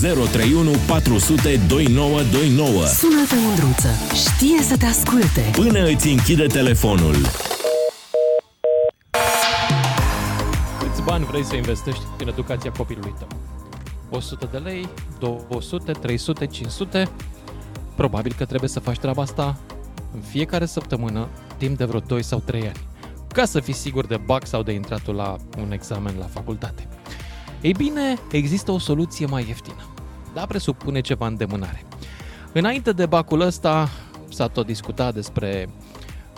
031 400 2929. Sună-te, Mândruță. Știe să te asculte. Până îți închide telefonul. Câți bani vrei să investești în educația copilului tău? 100 de lei, 200, 300, 500? Probabil că trebuie să faci treaba asta în fiecare săptămână, timp de vreo 2 sau 3 ani, ca să fii sigur de bac sau de intratul la un examen la facultate. Ei bine, există o soluție mai ieftină, dar presupune ceva îndemânare. Înainte de bacul ăsta s-a tot discutat despre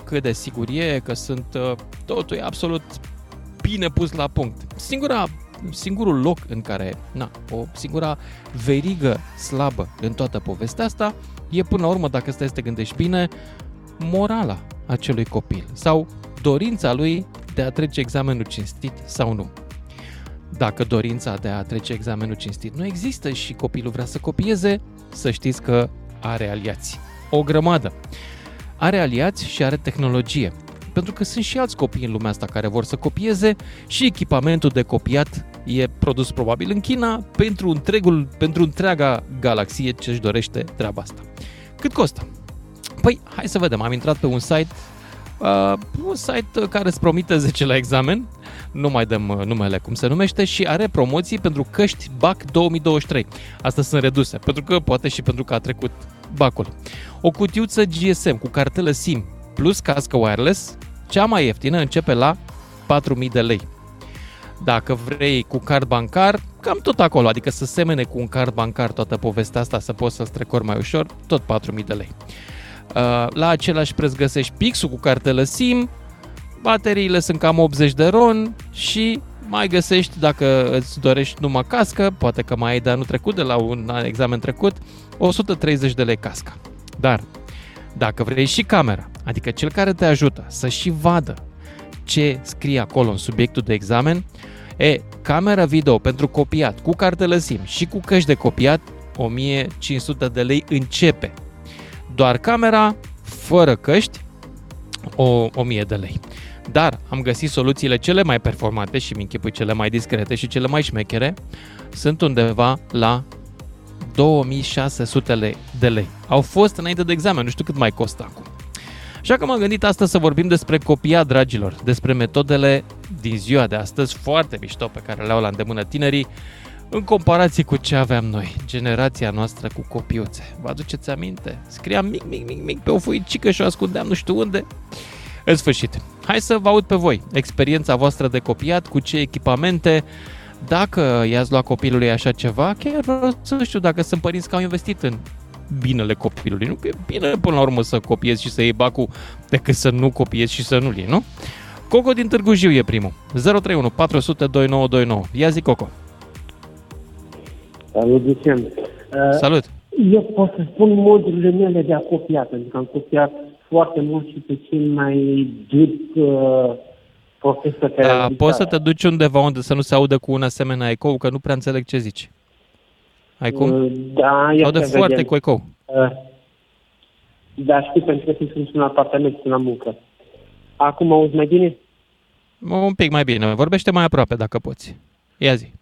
cât de sigur e, că sunt uh, totul e absolut bine pus la punct. Singura, singurul loc în care, na, o singura verigă slabă în toată povestea asta e până la urmă, dacă stai să te gândești bine, morala acelui copil sau dorința lui de a trece examenul cinstit sau nu. Dacă dorința de a trece examenul cinstit nu există și copilul vrea să copieze, să știți că are aliați. O grămadă. Are aliați și are tehnologie. Pentru că sunt și alți copii în lumea asta care vor să copieze și echipamentul de copiat e produs probabil în China pentru, întregul, pentru întreaga galaxie ce își dorește treaba asta. Cât costă? Păi, hai să vedem. Am intrat pe un site uh, un site care îți promite 10 la examen, nu mai dăm uh, numele cum se numește, și are promoții pentru căști BAC 2023. Astea sunt reduse, pentru că poate și pentru că a trecut bacul. O cutiuță GSM cu cartelă SIM plus cască wireless, cea mai ieftină începe la 4000 de lei. Dacă vrei cu card bancar, cam tot acolo, adică să semene cu un card bancar toată povestea asta, să poți să strecori mai ușor, tot 4000 de lei. Uh, la același preț găsești pixul cu cartelă SIM, bateriile sunt cam 80 de ron și mai găsești, dacă îți dorești numai cască, poate că mai ai de anul trecut, de la un examen trecut, 130 de lei casca. Dar, dacă vrei și camera, adică cel care te ajută să și vadă ce scrie acolo în subiectul de examen, e, camera video pentru copiat cu cartelă SIM și cu căști de copiat, 1500 de lei începe. Doar camera, fără căști, o 1000 de lei. Dar am găsit soluțiile cele mai performante și mi închipui cele mai discrete și cele mai șmechere, sunt undeva la 2600 de lei. Au fost înainte de examen, nu știu cât mai costă acum. Așa că m-am gândit astăzi să vorbim despre copia, dragilor, despre metodele din ziua de astăzi foarte mișto pe care le au la îndemână tinerii, în comparație cu ce aveam noi, generația noastră cu copiuțe. Vă aduceți aminte? Scriam mic, mic, mic, mic pe o foicică și o ascundeam nu știu unde. În sfârșit, hai să vă aud pe voi experiența voastră de copiat, cu ce echipamente, dacă i-ați luat copilului așa ceva, chiar vreau să știu dacă sunt părinți care au investit în binele copilului. Nu că e bine până la urmă să copiezi și să iei bacul decât să nu copiezi și să nu-l iei, nu? Coco din Târgu Jiu e primul. 031 400 2929. Ia zi, Coco. Salut, Lucian. Uh, Salut. Eu pot să spun modurile mele de a copia, pentru că am copiat foarte mult și pe cei mai duri uh, profesori care Da, au poți să te duci undeva unde să nu se audă cu un asemenea ecou, că nu prea înțeleg ce zici. Ai cum? Uh, da, ia Aude să foarte vedem. cu ecou. Uh, da, știu, pentru că sunt în apartament, sunt la muncă. Acum auzi mai bine? Un pic mai bine. Vorbește mai aproape dacă poți. Ia zi.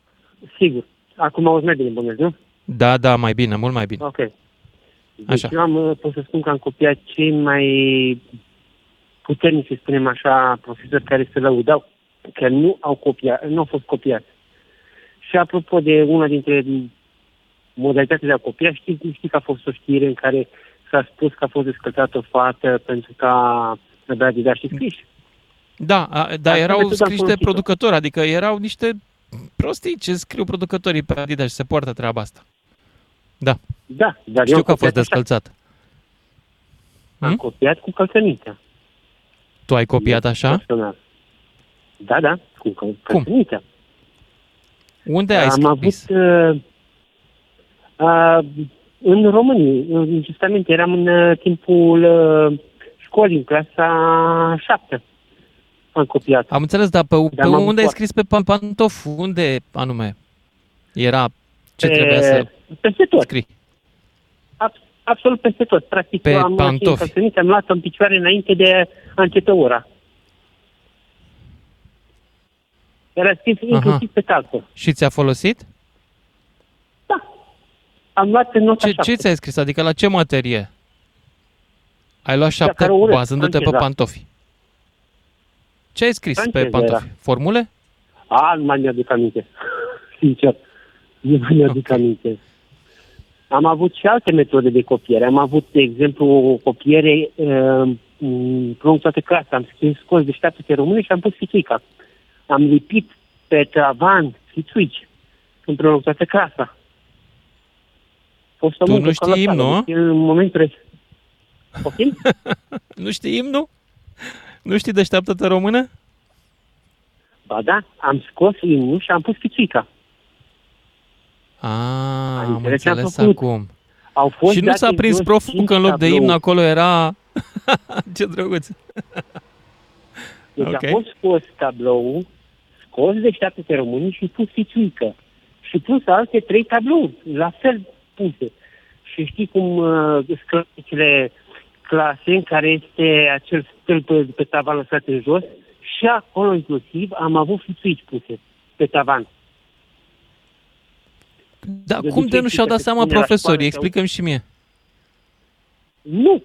Sigur. Acum auzi mai bine, bănuiesc, nu? Da, da, mai bine, mult mai bine. Ok. Deci Așa. eu am, uh, pot să spun că am copiat cei mai puternici, să spunem așa, profesori care se lăudau că nu au copiat, nu au fost copiați. Și apropo de una dintre modalitățile de a copia, știi, știi că a fost o știre în care s-a spus că a fost descărcată o fată pentru că a dat didaști scriși. Da, a, dar Asta erau metoda scrise de folosită. producători, adică erau niște prostii ce scriu producătorii pe Adidas și se poartă treaba asta. Da, Da, dar eu știu am că a fost copiat așa. descălțat. Am Hmm? copiat cu călțănița. Tu ai copiat așa? Personal. Da, da, cu căl- călțănița. Unde ai Am scris? avut uh, uh, în România, în- justamente eram în uh, timpul uh, școlii, în clasa 7. Am copiat. Am înțeles, dar pe, pe am avut unde ai foarte- scris pe pan- pantof? Unde anume? Era ce Pe- trebuia să Peste tot, scrii? ab- absolut peste tot. Practic, Pe eu am luat și pantofi. călțănița, am luat-o în picioare înainte de a începe ora. Era scris inclusiv pe calcă. Și ți-a folosit? Da. am luat în nota Ce, 7. ce ți-ai scris? Adică la ce materie? Ai luat șapte care o urăsc, bazându-te pe franceza. pantofi. Ce ai scris pe Franceză pantofi? era. Formule? A, nu mai mi-aduc aminte. Sincer. Nu mai mi-aduc Ok. aminte. Am avut și alte metode de copiere. Am avut, de exemplu, o copiere uh, în toate clasa. Am scris scos de șapte pe române și am pus fițuica. Am lipit pe tavan fițuici împreună cu toată clasa. A fost o Tu muncă nu știi colosală. imnul, Deci, În momentul res- Poftim? Nu știi imnul? Nu știi deșteaptă-te română? Ba da, am scos imnul și am pus fițuica. A, Ai am înțeles ce am înțeles făcut? acum. Au fost Și nu date s-a prins jos proful cinci că în loc de tablouri. imn acolo era... Ce drăguț. Deci Ok. a fost scos tabloul, scos de șapte pe români și pus fițuică. Și pus alte trei tablouri, la fel puse. Și știi cum uh, sclăpicile clase în care este acel stâlp pe, pe tavan lăsat în jos și acolo inclusiv am avut fițuici puse pe tavan. Dar De cum de obicei nu și-au dat se seama spune la profesorii? școală că- Explicăm și mie. Nu!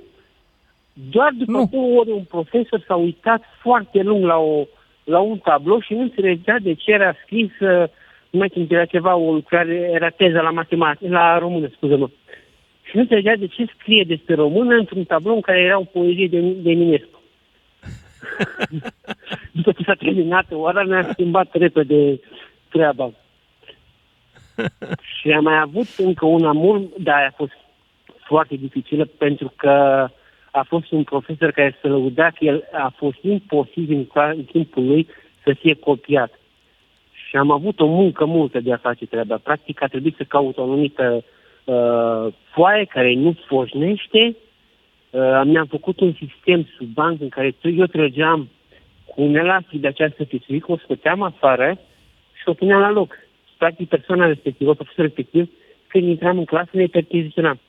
Doar după Nu. două ori un profesor s-a uitat foarte lung la, o, la un tablou și nu înțelegea de ce era scris, uh, nu mai știu, era ceva, o lucrare, era teza la matematică, la română, scuză-mă. Și nu înțelegea de ce scrie despre română într-un tablou în care era o poezie de, de Eminescu. după ce s-a terminat ora, ne-a schimbat repede treaba. și am mai avut încă una mult, dar a fost foarte dificilă pentru că a fost un profesor care se lăuda că el a fost imposibil în, cla- în timpul lui să fie copiat. Și am avut o muncă multă de a face treaba. Practic a trebuit să caut o anumită uh, foaie care nu foșnește. Uh, mi-am făcut un sistem sub banc în care eu trăgeam cu un elastic de această fițuică, o scoteam afară și o puneam la loc. Practic persoana respectivă, profesorul respectiv, când intram în clasă, ne percheziționam.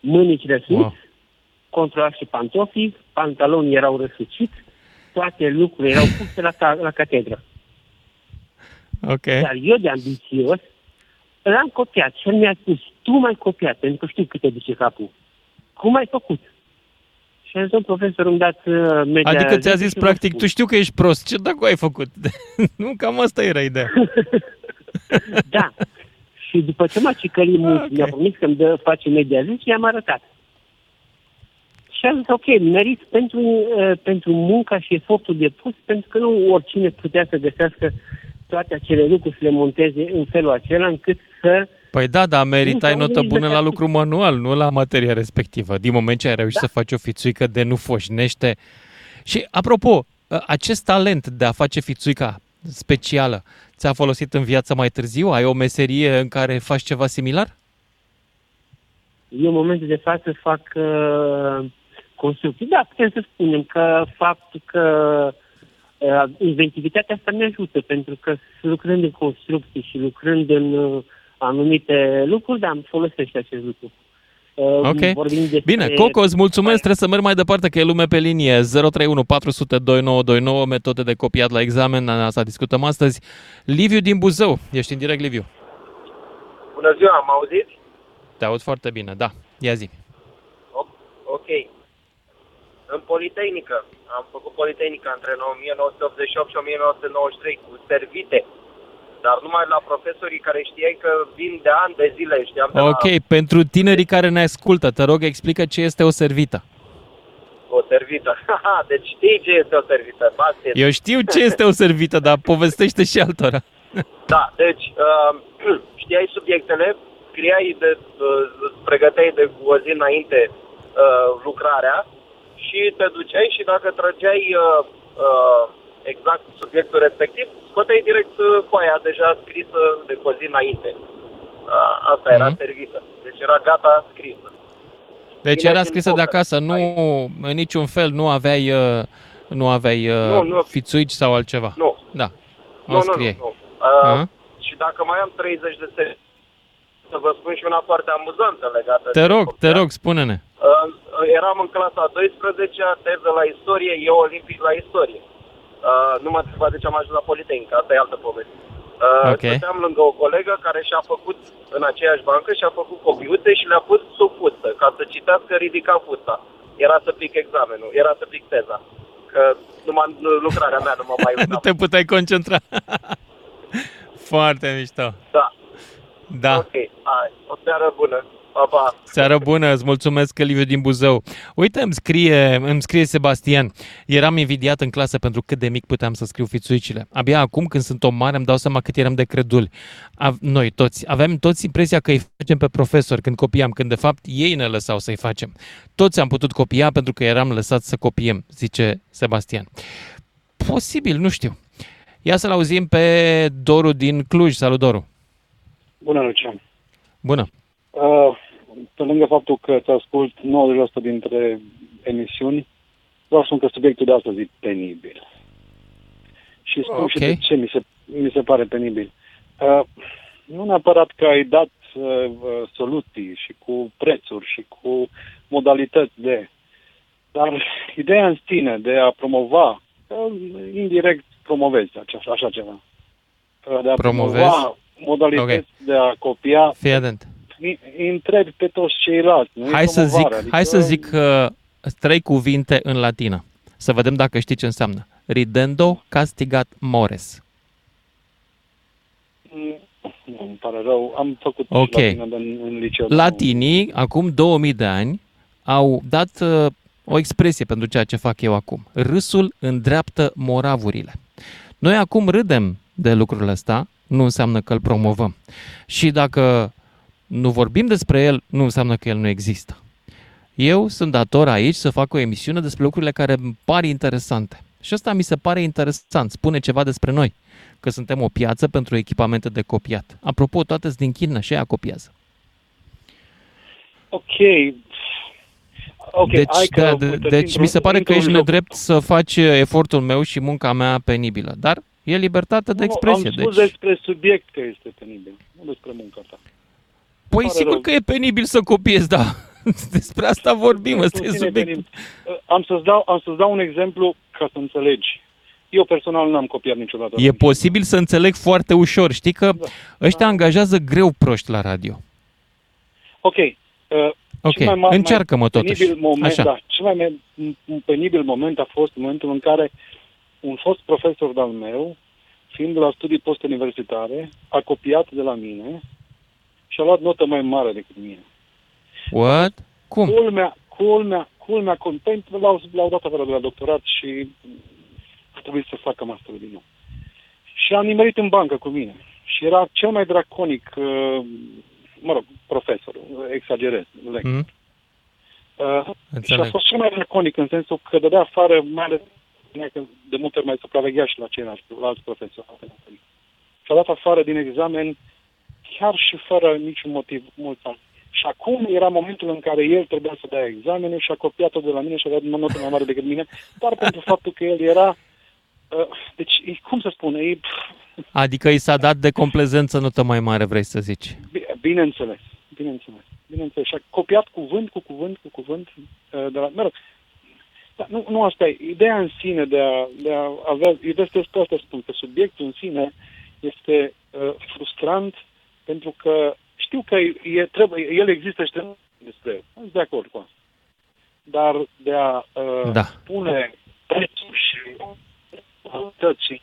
Mânicile sus, Wow. wow. controla și pantofii, pantalonii erau răsuciți, toate lucrurile erau puse la, ca- la catedră. Ok. Dar eu de ambițios l-am copiat și el mi-a spus, tu m-ai copiat, pentru că știu cât te duce capul. Cum ai făcut? Și am zis, "Domn profesor, îmi dați uh, media Adică ți-a 10 zis și vă practic, spun." tu știu că ești prost, ce dacă ai făcut? nu, cam asta era ideea. Da. Și după ce m-a cicălit mult, Ok. mi-a promis că îmi dă, face media 10, i-am arătat. Și am zis, ok, merit pentru, uh, pentru munca și efortul depus, pentru că nu oricine putea să găsească toate acele lucruri, să le monteze în felul acela, încât să... Păi da, dar meritai Nu, notă nici bună măcar la nu. lucru manual, nu la materia respectivă. Din moment ce ai reușit Da. să faci o fițuică de nu foșnește. Și apropo, acest talent de a face fițuica specială ți-a folosit în viață mai târziu? Ai o meserie în care faci ceva similar? Eu în momentul de față fac uh, construcții. Da, putem să spunem că faptul că uh, inventivitatea asta ne ajută, pentru că lucrând în construcții și lucrând în uh, anumite lucruri, da, îmi folosește acest lucru. Uh, Ok. vorbim despre- Bine, Coco, îți mulțumesc, trebuie să merg mai departe, că e lume pe linie. 031 400 2929, metode de copiat la examen, asta discutăm astăzi. Liviu din Buzău, ești în direct, Liviu. Bună ziua, am auzit? Te aud foarte bine, da. Ia zi. O- Ok. În Politehnică. Am făcut Politehnica între 1988 și 1993 cu servite. Dar numai la profesorii care știai că vin de ani de zile, știam de Ok, la pentru tinerii care ne ascultă, te rog, explică ce este o servită. o servită. deci știi ce este o servită. Asta este. Eu știu ce este o servită, dar povestește și altora. Da, deci uh, știai subiectele, scriai de, uh, îți pregăteai de cu o zi înainte uh, lucrarea și te duceai și dacă trăgeai uh, uh, exact subiectul respectiv, scoteai direct uh, foaia deja scrisă de cu o zi înainte. Uh, asta era Mhm. servită. Deci era gata scrisă. Deci Bine era din scrisă de poker. acasă, nu, în niciun fel nu aveai, uh, nu aveai uh, Nu, nu. fițuici sau altceva. Nu, Da, nu, o nu, scriei. nu. nu. Uh, Aha. și dacă mai am 30 de secunde, să vă spun și una foarte amuzantă legată Te de rog, te copiat. rog, spune-ne. Uh, eram în clasa a 12-a, teză la istorie, eu olimpic la istorie. Uh, nu m-a întrebat de ce am ajuns la Politehnică, asta e altă poveste. Uh, Ok. Stăteam lângă o colegă care și-a făcut în aceeași bancă și-a făcut copiuțe și le-a pus sub fuță, ca să citească ridica fuța. Era să pic examenul, era să pic teza. Că numai lucrarea mea nu mă mai nu uitam. te puteai concentra. Foarte mișto. Da. Da. Ok, hai, o seară bună. Pa, pa. Seară bună, îți mulțumesc, Liviu din Buzău. Uite, îmi scrie, îmi scrie Sebastian, eram invidiat în clasă pentru cât de mic puteam să scriu fițuicile. Abia acum, când sunt o mare, îmi dau seama cât eram de creduli. A, noi toți, aveam toți impresia că îi facem pe profesori când copiam, când de fapt ei ne lăsau să-i facem. Toți am putut copia pentru că eram lăsați să copiem, zice Sebastian. Posibil, nu știu. Ia să-l auzim pe Doru din Cluj. Salut, Doru! Bună, Lucian. Bună! Uh, pe lângă faptul că îți ascult 90% dintre emisiuni, vreau să spun că subiectul de astăzi e penibil. Și spun Ok. și de ce mi se, mi se pare penibil. Uh, nu neapărat că ai dat uh, uh, soluții și cu prețuri și cu modalități de... Dar ideea în sine de a promova, uh, indirect promovezi așa, așa ceva. Uh, De a Promovezi? promova modalități de a copia Fii atent! Îi îi întrebi pe toți ceilalți. Nu e Hai să zic, promovare, hai să zic uh, trei cuvinte în latină. Să vedem dacă știi ce înseamnă. Ridendo castigat mores. Mm, Nu, îmi pare rău. Am făcut Ok. latină în, în liceu. dar nu- Latinii, acum 2000 de ani, au dat uh, o expresie pentru ceea ce fac eu acum. Râsul îndreaptă moravurile. Noi acum râdem de lucrul ăsta, nu înseamnă că îl promovăm. Și dacă nu vorbim despre el, nu înseamnă că el nu există. Eu sunt dator aici să fac o emisiune despre lucrurile care îmi par interesante. Și asta mi se pare interesant, spune ceva despre noi, că suntem o piață pentru echipamente de copiat. Apropo, toate sunt din China și ea copiază. Ok. Ok, deci, hai că da, de, uite, deci dintr-un- mi se pare că dintr-un ești loc- nedrept să faci uh, efortul meu și munca mea penibilă. Dar e libertate de Nu, expresie. Am spus deci... despre subiect că este penibil, nu despre munca ta. Păi pare sigur rău. că e penibil să copiezi, da. Despre asta vorbim, ăsta e În sine subiectul. penibil. Uh, Am să-ți, dau, am să-ți dau un exemplu ca să înțelegi. Eu personal n-am copiat niciodată. E posibil să înțeleg foarte ușor. Știi că Da. ăștia angajează greu proști la radio. Ok. Uh, Ok, cel mai ma- încearcă-mă mai totuși. Penibil moment, Așa. Da, cel mai me- un penibil moment a fost momentul în care un fost profesor de-al meu, fiind la studii postuniversitare, a copiat de la mine și a luat notă mai mare decât mine. What? Cum? Culmea, culmea, culmea, culmea, pentru l-au, l-au dat afară de la doctorat și a trebuit să facă masterul din nou. Și a nimerit în bancă cu mine. Și era cel mai draconic, uh, mă rog, profesor, exagerez, lector. Hmm? Uh, și a Înțeleg. fost cel mai draconic în sensul că dădea afară, mai ales spunea că de multe ori mai supraveghea și la ceilalți, la alți profesori. Și a dat afară din examen chiar și fără niciun motiv mulți ani. Și acum era momentul în care el trebuia să dea examenul și a copiat-o de la mine și a dat o notă mai mare decât mine, doar pentru faptul că el era... Uh, deci, e, cum să spun, e, pf, Adică i s-a dat de complezență notă mai mare, vrei să zici. Bi- Bineînțeles, bineînțeles, bineînțeles. Și a copiat cuvânt cu cuvânt cu cuvânt uh, de la... Mă rog, dar nu, nu asta e. Ideea în sine de a, de a avea... Eu despre asta spun, că subiectul în sine este uh, frustrant pentru că știu că e, trebuie, el există și trebuie despre el. Sunt de acord cu asta. Dar de a uh, Da. pune prețuri și autorități și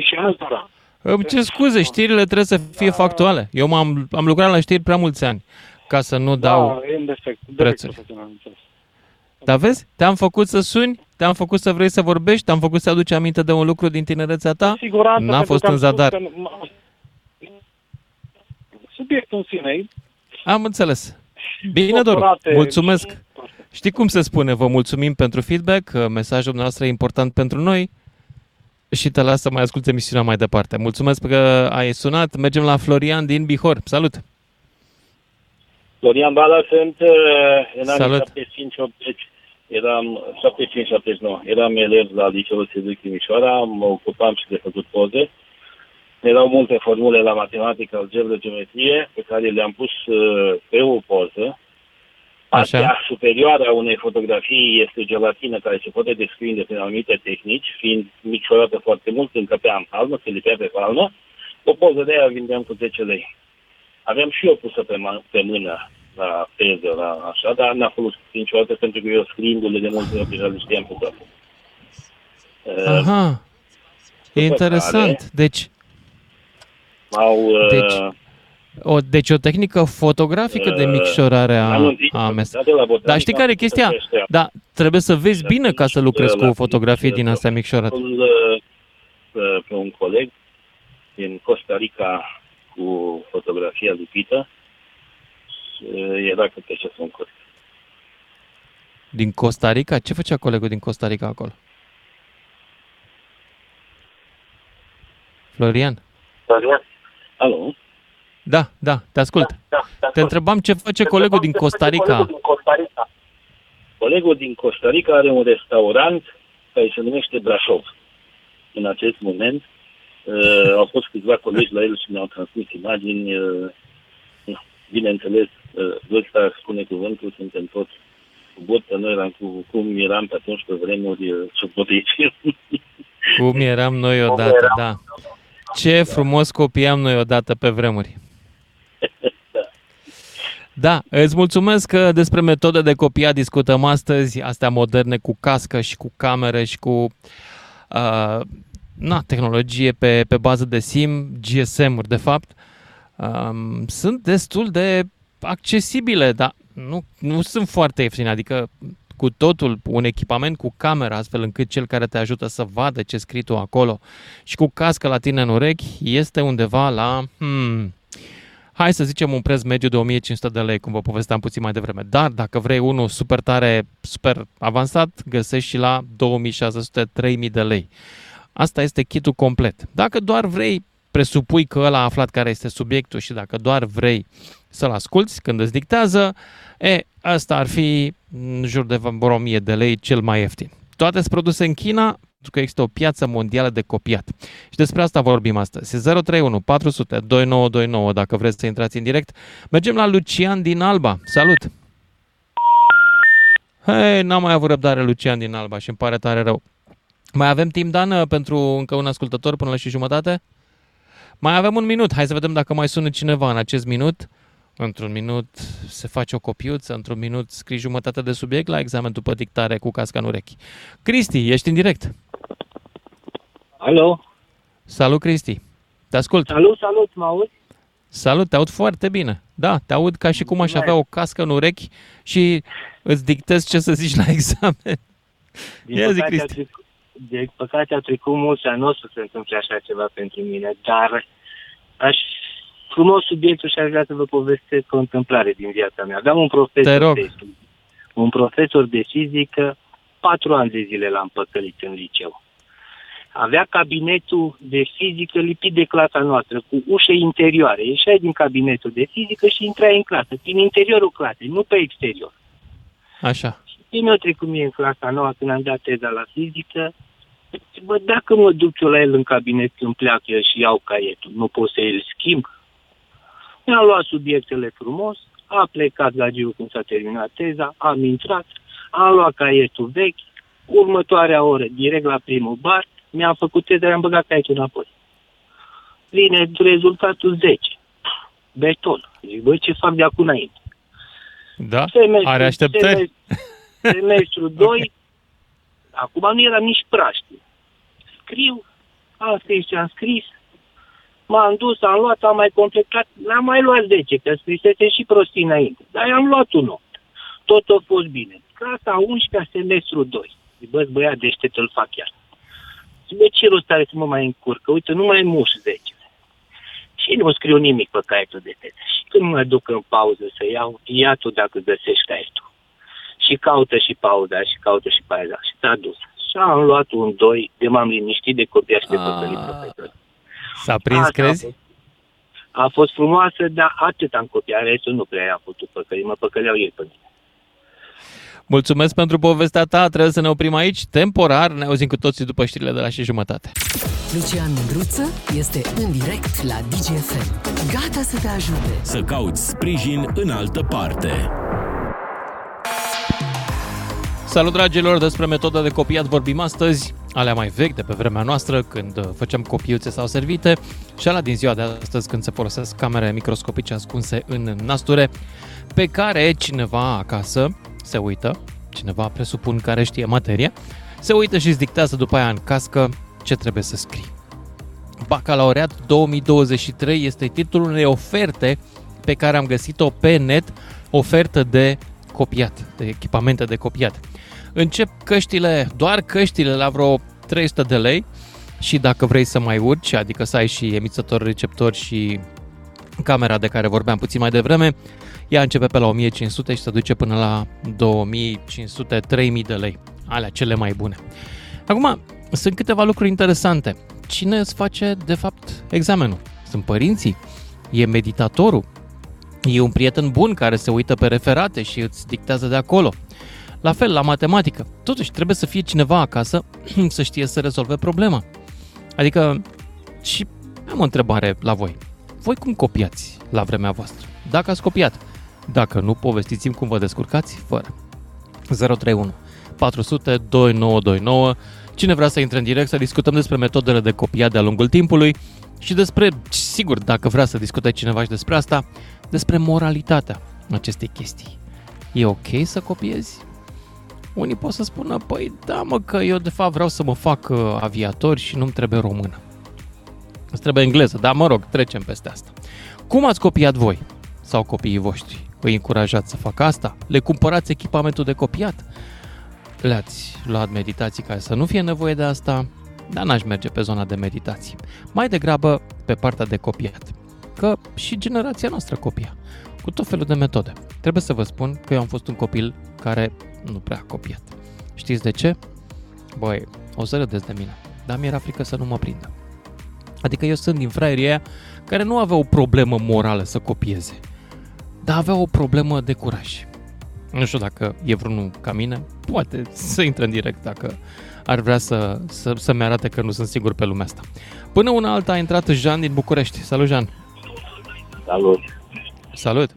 și altora Îmi cer scuze, știrile trebuie să fie factuale. Eu m-am, am lucrat la știri prea mulți ani ca să nu dau... Da, e un defect. defect prețuri. profesional, înțeles. Dar vezi, te-am făcut să suni, te-am făcut să vrei să vorbești, te-am făcut să aduci aminte de un lucru din tinerețea ta. Cu siguranță, N-a pentru fost că am în spus zadar. că nu- Subiectul în sine e Am înțeles. Bine, Doru, doctorate mulțumesc. și- Știi cum se spune? Vă mulțumim pentru feedback, că mesajul nostru e important pentru noi și te las să mai asculti emisiunea mai departe. Mulțumesc că ai sunat. Mergem la Florian din Bihor. Salut! Florian Bala sunt uh, în Salut. anii 75-80. Eram 75-79. Eram elev la liceul Sibiu Timișoara, mă ocupam și de făcut poze. Erau multe formule la matematică, algebră, geometrie, pe care le-am pus uh, pe o poză. Așa. Partea superioară a unei fotografii este o gelatină care se poate desprinde prin anumite tehnici, fiind micșorată foarte mult, încăpea în palmă, se lipea pe palmă, O poză de aia vindeam cu 10 lei. Aveam și eu pusă pe, ma- pe mână la teză, la așa, dar n-a folosit niciodată pentru că eu scriindu-le de multe ori deja le știam pe toate. Uh, Aha. E după interesant. care- Deci, au, uh, Deci, o, deci o tehnică fotografică de Uh, micșorare a, anunțit- a mes- de la Botanica Dar știi care e chestia? ăștia. Da, trebuie să vezi Și bine ca să atunci, lucrezi cu la- o fotografie din astea micșorate. Îl, uh, pe- pe un coleg din Costa Rica cu fotografia lipită uh, era câte ce sunt corect. Din Costa Rica? Ce făcea colegul din Costa Rica acolo? Florian? Alo? Da, da, te ascult. Da, Te întrebam ce face colegul din Costa Rica. Colegul din Costa Rica are un restaurant care se numește Brașov. În acest moment uh, au fost câțiva colegi la el și mi-au transmis imagini. Uh, na, bineînțeles, uh, ăsta spune cuvântul, suntem toți cu botă, noi eram cu, cum eram pe atunci pe vremuri uh, subotici. Cum eram noi odată, da. Ce frumos copiam noi odată pe vremuri. Da, îți mulțumesc că despre metode de copiat discutăm astăzi, astea moderne cu cască și cu camere și cu uh, na, tehnologie pe, pe bază de SIM, GSM-uri de fapt. Um, sunt destul de accesibile, dar nu, nu sunt foarte ieftine, adică cu totul un echipament cu cameră, astfel încât cel care te ajută să vadă ce scrii tu acolo și cu cască la tine în urechi este undeva la, hmm, hai să zicem un preț mediu de 1500 de lei, cum vă povesteam puțin mai devreme. Dar dacă vrei unul super tare, super avansat, găsești și la 2600-3000 de lei. Asta este kitul complet. Dacă doar vrei, presupui că ăla a aflat care este subiectul și dacă doar vrei să-l asculți când îți dictează, e, asta ar fi în jur de vreo 1000 de lei cel mai ieftin. Toate sunt produse în China, pentru că există o piață mondială de copiat. Și despre asta vorbim astăzi. 031 400 2929 dacă vreți să intrați în direct. Mergem la Lucian din Alba. Salut! Hei, n-am mai avut răbdare Lucian din Alba și îmi pare tare rău. Mai avem timp, Dan, pentru încă un ascultător până la și jumătate? Mai avem un minut. Hai să vedem dacă mai sună cineva în acest minut. Într-un minut se face o copiuță, într-un minut scrii jumătate de subiect la examen după dictare cu casca în urechi. Cristi, ești în direct. Alo? Salut, Cristi. Te ascult. Salut, salut, mă auzi? Salut, te aud foarte bine. Da, te aud ca și cum aș avea o cască în urechi și îți dictez ce să zici la examen. Din Ia zi, păcate, Cristi. a trecut, de păcate a trecut mulți ani, nu o să se întâmple așa ceva pentru mine, dar aș frumos subiectul și aș vrea să vă povestesc o întâmplare din viața mea. Aveam un profesor, Te rog. De, un profesor de fizică, patru ani de zile l-am păcălit în liceu. Avea cabinetul de fizică lipit de clasa noastră, cu ușe interioare. Ieșeai din cabinetul de fizică și intrai în clasă, din interiorul clasei, nu pe exterior. Așa. Ce mi-a trecut mie în clasa nouă când am dat teza la fizică? Bă, dacă mă duc eu la el în cabinet când pleacă el și iau caietul, nu pot să îl schimb? Mi-a luat subiectele frumos, a plecat la Giu când s-a terminat teza, am intrat, am luat caietul vechi, următoarea oră, direct la primul bar, mi-am făcut teza, am băgat caietul înapoi. Vine rezultatul 10. Beton. Zic, băi, ce fac de acum înainte? Da? Semestru, Are așteptări? semestru- Semestru 2, acum nu eram nici praștie. Scriu, am scris ce am scris, m-am dus, am luat, am mai completat, n-am mai luat 10, că scrisese și prostii înainte, dar am luat un 8. Tot a fost bine. Clasa 11 semestru 2. Zic, bă, băiat deștept îl fac chiar. Zic, bă, ce rost are să mă mai încurcă? Uite, nu mai muș 10. Și nu scriu nimic pe caietul de teză. Și când mă duc în pauză să iau, ia tu dacă găsești caietul. Și caută și pauza, și caută și pauza. Și s-a dus. Și am luat un 2, de m-am liniștit de copii și de păcălit Ah. profesor. S-a prins, Asta a crezi? fost. A fost frumoasă, dar atât am copiat, restul nu prea i-a putut păcăli, mă păcăleau ei pe mine. Mulțumesc pentru povestea ta, trebuie să ne oprim aici, temporar, ne auzim cu toții după știrile de la și jumătate. Lucian Mândruță este în direct la DGFM. Gata să te ajute. Să cauți sprijin în altă parte. Salut dragilor, despre metoda de copiat vorbim astăzi. Alea mai vechi de pe vremea noastră, când uh, făceam copiuțe sau servite, și alea din ziua de astăzi când se folosesc camere microscopice ascunse în nasture, pe care cineva acasă se uită, cineva presupun care știe materie, se uită și îți dictează după aia în cască ce trebuie să scrii. Bacalaureat 2023 este titlul unei oferte pe care am găsit-o pe net, ofertă de copiat, de echipamente de copiat. Încep căștile, doar căștile la vreo 300 de lei și dacă vrei să mai urci, adică să ai și emițător, receptor și camera de care vorbeam puțin mai devreme, ea începe pe la 1500 și se duce până la 2500-3000 de lei. Alea cele mai bune. Acum, sunt câteva lucruri interesante. Cine îți face, de fapt, examenul? Sunt părinții? E meditatorul? E un prieten bun care se uită pe referate și îți dictează de acolo. La fel, la matematică. Totuși, trebuie să fie cineva acasă să știe să rezolve problema. Adică, și am o întrebare la voi. Voi cum copiați la vremea voastră? Dacă ați copiat. Dacă nu, povestiți-mi cum vă descurcați fără. 031 400 2929 Cine vrea să intre în direct să discutăm despre metodele de copiat de-a lungul timpului și despre, sigur, dacă vrea să discute cineva și despre asta, despre moralitatea acestei chestii. E ok să copiezi? Unii pot să spună, păi da mă, că eu de fapt vreau să mă fac uh, aviator și nu-mi trebuie română. Îți trebuie engleză, dar mă rog, trecem peste asta. Cum ați copiat voi? Sau copiii voștri? Îi încurajați să facă asta? Le cumpărați echipamentul de copiat? Le-ați luat meditații ca să nu fie nevoie de asta? Dar n-aș merge pe zona de meditații. Mai degrabă pe partea de copiat. Că și generația noastră copia. Cu tot felul de metode. Trebuie să vă spun că eu am fost un copil care nu prea a copiat. Știți de ce? Băi, o să râdeți de mine, dar mi-era frică să nu mă prindă. Adică eu sunt din fraierii aia care nu avea o problemă morală să copieze, dar avea o problemă de curaj. Nu știu dacă e vreunul ca mine, poate să intre în direct dacă ar vrea să, să, să-mi arate că nu sunt sigur pe lumea asta. Până una alta a intrat Jean din București. Salut, Jean! Salut! Salut!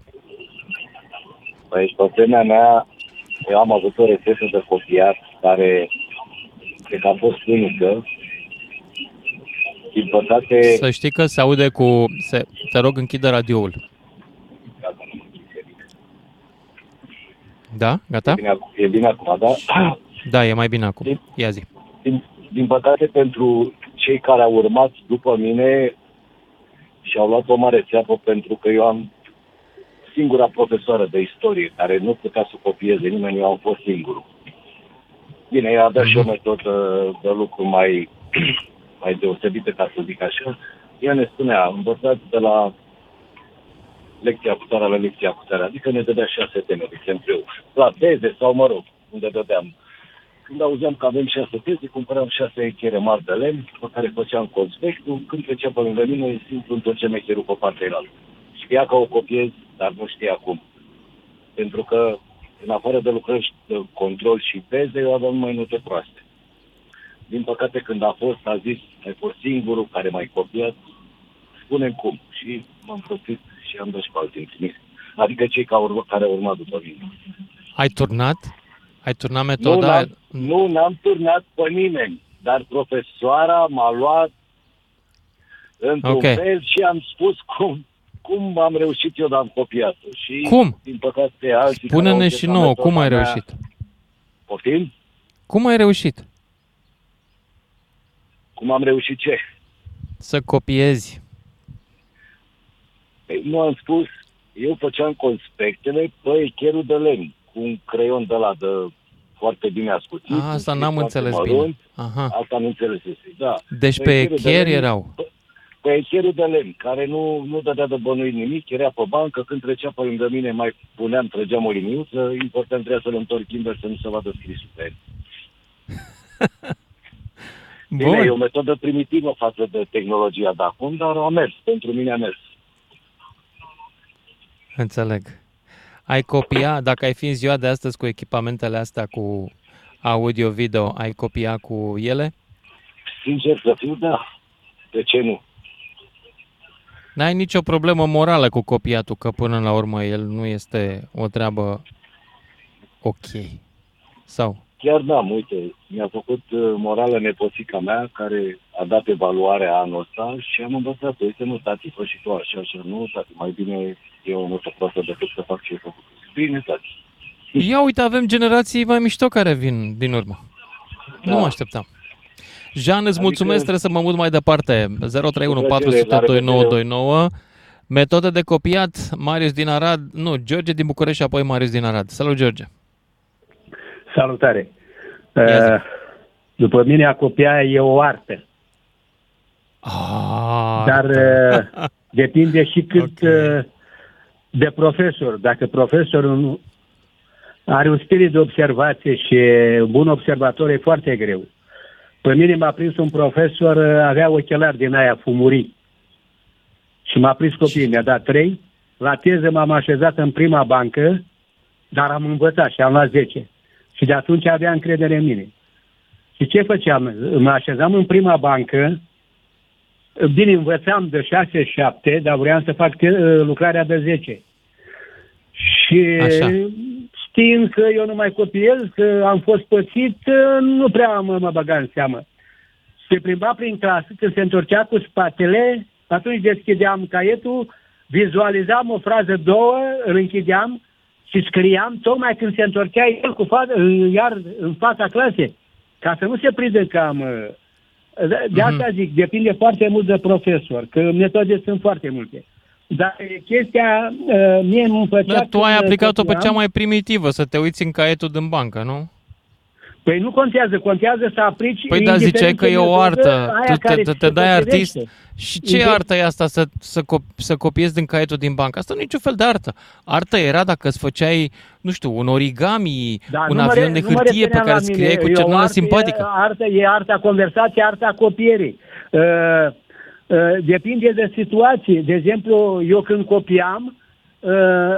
Păi, pe vremea mea, eu am avut o rețetă de copiat care cred că a fost unică. Din păcate, Să știi că se aude cu... Se, te rog, închide radioul. Da? Gata? e bine, ac- e bine acum, da? Da, e mai bine acum. Ia zi. Din, din păcate, pentru cei care au urmat după mine și-au luat o mare țeapă pentru că eu am singura profesoară de istorie care nu putea să copieze nimeni, eu am fost singurul. Bine, ea a dat și o metodă de lucru mai, mai deosebită, ca să zic așa. Ea ne spunea, învățați de la lecția cu tare la lecția cu tare, adică ne dădea șase teme, de exemplu, la teze sau, mă rog, unde dădeam. Când auzeam că avem șase teze, cumpăram șase echere mari de lemn, pe care făceam conspectul, când trecea pe lângă mine, simplu întorceam echerul pe partea elaltă. Știa că o copiez, dar nu știa cum. Pentru că, în afară de lucrări de control și teze, eu aveam numai note proaste. Din păcate, când a fost, a zis, ai fost singurul care m-ai copiat, spune cum. Și m-am prostit și am dat și pe alții în trimis. Adică cei care, urmă, care au urmat după mine. Ai turnat? Ai turnat Nu, metoda? n-am, nu, n-am turnat pe nimeni, dar profesoara m-a luat într-un Ok. fel și am spus cum, cum am reușit eu, dar am copiat-o. Și, Cum? din păcate, alții care Spune-ne au și testat nouă, cum metoda ai mea- reușit? Poftim? Cum ai reușit Cum am reușit ce? să copiezi? Păi, nu am spus, eu făceam conspectele pe echerul de lemn, cu un creion de la de foarte bine ascuțit. A, un asta scris n-am foarte înțeles mărunt. bine. Aha. Asta nu înțelesese, da. Deci pe echerul de echer lemn- erau. Pe echerul de lemn, care nu, nu dădea de bănuit nimic, era pe bancă, când trecea pe lângă mine, mai puneam, trăgeam o liniuță, important trebuia să-l întorc invers să nu se vadă scrisul pe el. Bine, e o Bun. metodă primitivă față de tehnologia de acum, dar a mers, pentru mine a mers. Înțeleg. Ai copia, dacă ai fi în ziua de astăzi cu echipamentele astea cu audio-video, ai copia cu ele? Sincer să fiu, da. De ce nu? N-ai nicio problemă morală cu copiatul, că până la urmă el nu este o treabă ok. Sau chiar n-am, uite, mi-a făcut uh, morală nepoțica mea, care a dat evaluarea anul ăsta și am învățat, uite, nu, tati, fă și tu așa, așa, nu, tati, mai bine eu nu te proastă decât să fac ce ai făcut. Bine, tati. Ia uite, avem generații mai mișto care vin din urmă. Da. Nu mă așteptam. Jean, îți Adică- mulțumesc, trebuie să mă mut mai departe. 031 Cu plăcere, 400 la revedere. 2929. Metode de copiat, Marius din Arad, nu, George din București și apoi Marius din Arad. Salut, George! Salutare! Ia zi. Uh, După mine, a copia e o artă, Ah, dar uh, depinde și cât Ok. uh, de profesor. Dacă profesorul nu- are un spirit de observație și e bun observator, e foarte greu. Pe mine m-a prins un profesor, uh, avea ochelari din aia fumurii. Și m-a prins copiii, mi-a dat trei. La teză m-am așezat în prima bancă, dar am învățat și am luat 10. Și de atunci avea încredere în mine. Și ce făceam? Mă așezam în prima bancă, bine, învățam de 6-7, dar vreau să fac te- lucrarea de 10. Și Așa. Știind că eu nu mai copiez, că am fost pățit, nu prea mă, mă băga în seamă. Se plimba prin clasă, când se întorcea cu spatele, atunci deschideam caietul, vizualizam o frază, două, îl închideam și scriam tocmai când se întorcea el cu fa- iar în fața clasei, ca să nu se prindă că am... uh, De, de asta zic, depinde foarte mult de profesor, că metode sunt foarte multe. Dar e chestia, uh, mie îmi plăcea... Da, tu ai când aplicat-o pe copiam. cea mai primitivă, să te uiți în caietul din bancă, nu? Păi nu contează, contează să aplici... Păi da, indiferent ziceai că ce e o metodă, artă. aia Tu te, care te, ți te se dai artist. potrivește. Și ce Ide- artă e asta să, să, cop- să copiezi din caietul din bancă? Asta nu e niciun fel de artă. Artă era dacă îți făceai, nu știu, un origami, Da, un nu mă avion re- de nu mă hârtie pe refeream care la îți mine. scriai cu E o cernală artă, simpatică. E, artă, e arta conversației, arta copierii. Uh, uh, depinde de situație. De exemplu, eu când copiam, uh,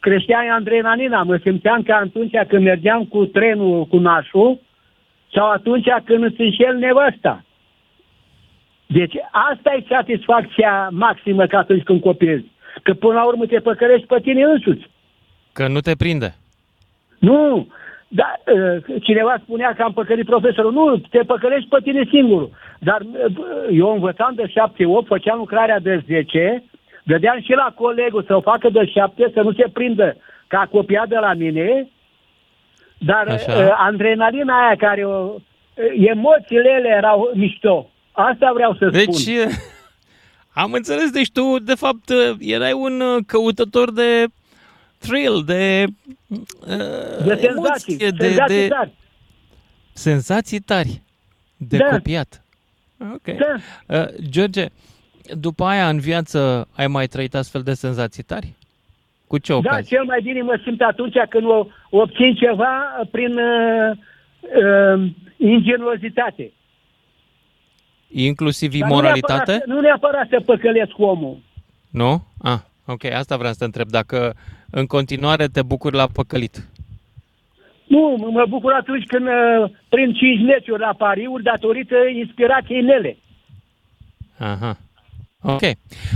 creștea adrenalina. Mă simțeam ca atunci când mergeam cu trenul cu nașul sau atunci când îți înșel nevăsta. Deci asta e satisfacția maximă ca atunci când copiezi. Că până la urmă te păcărești pe tine însuți. Că nu te prinde. Nu, da, uh, cineva spunea că am păcălit profesorul. Nu, te păcălești pe tine singur. Dar uh, eu învățam de 7-8, făceam lucrarea de 10, dădeam și la colegul să o facă de 7, să nu se prindă că a copiat de la mine, dar Așa. uh, adrenalina aia care o, uh, emoțiile ele erau mișto. Asta vreau să Deci, spun. e, am înțeles, deci tu, de fapt, erai un uh, căutător de thrill, de, uh, De senzații, emoție, de, senzații de tari. senzații tari, de Da. copiat. Ok. Da. Uh, George, după aia în viață ai mai trăit astfel de senzații tari? Cu ce Da, ocazie? cel mai bine mă simt atunci când o, obțin ceva prin uh, uh, ingenuozitate. Inclusiv Dar nu imoralitate? neapărat, nu neapărat să păcălesc omul. Nu? Ah, ok, asta vreau să te întreb. Dacă în continuare te bucuri la păcălit. Nu, mă bucur atunci când uh, prind 5 meciuri la pariuri datorită inspirației mele. Aha. Ok.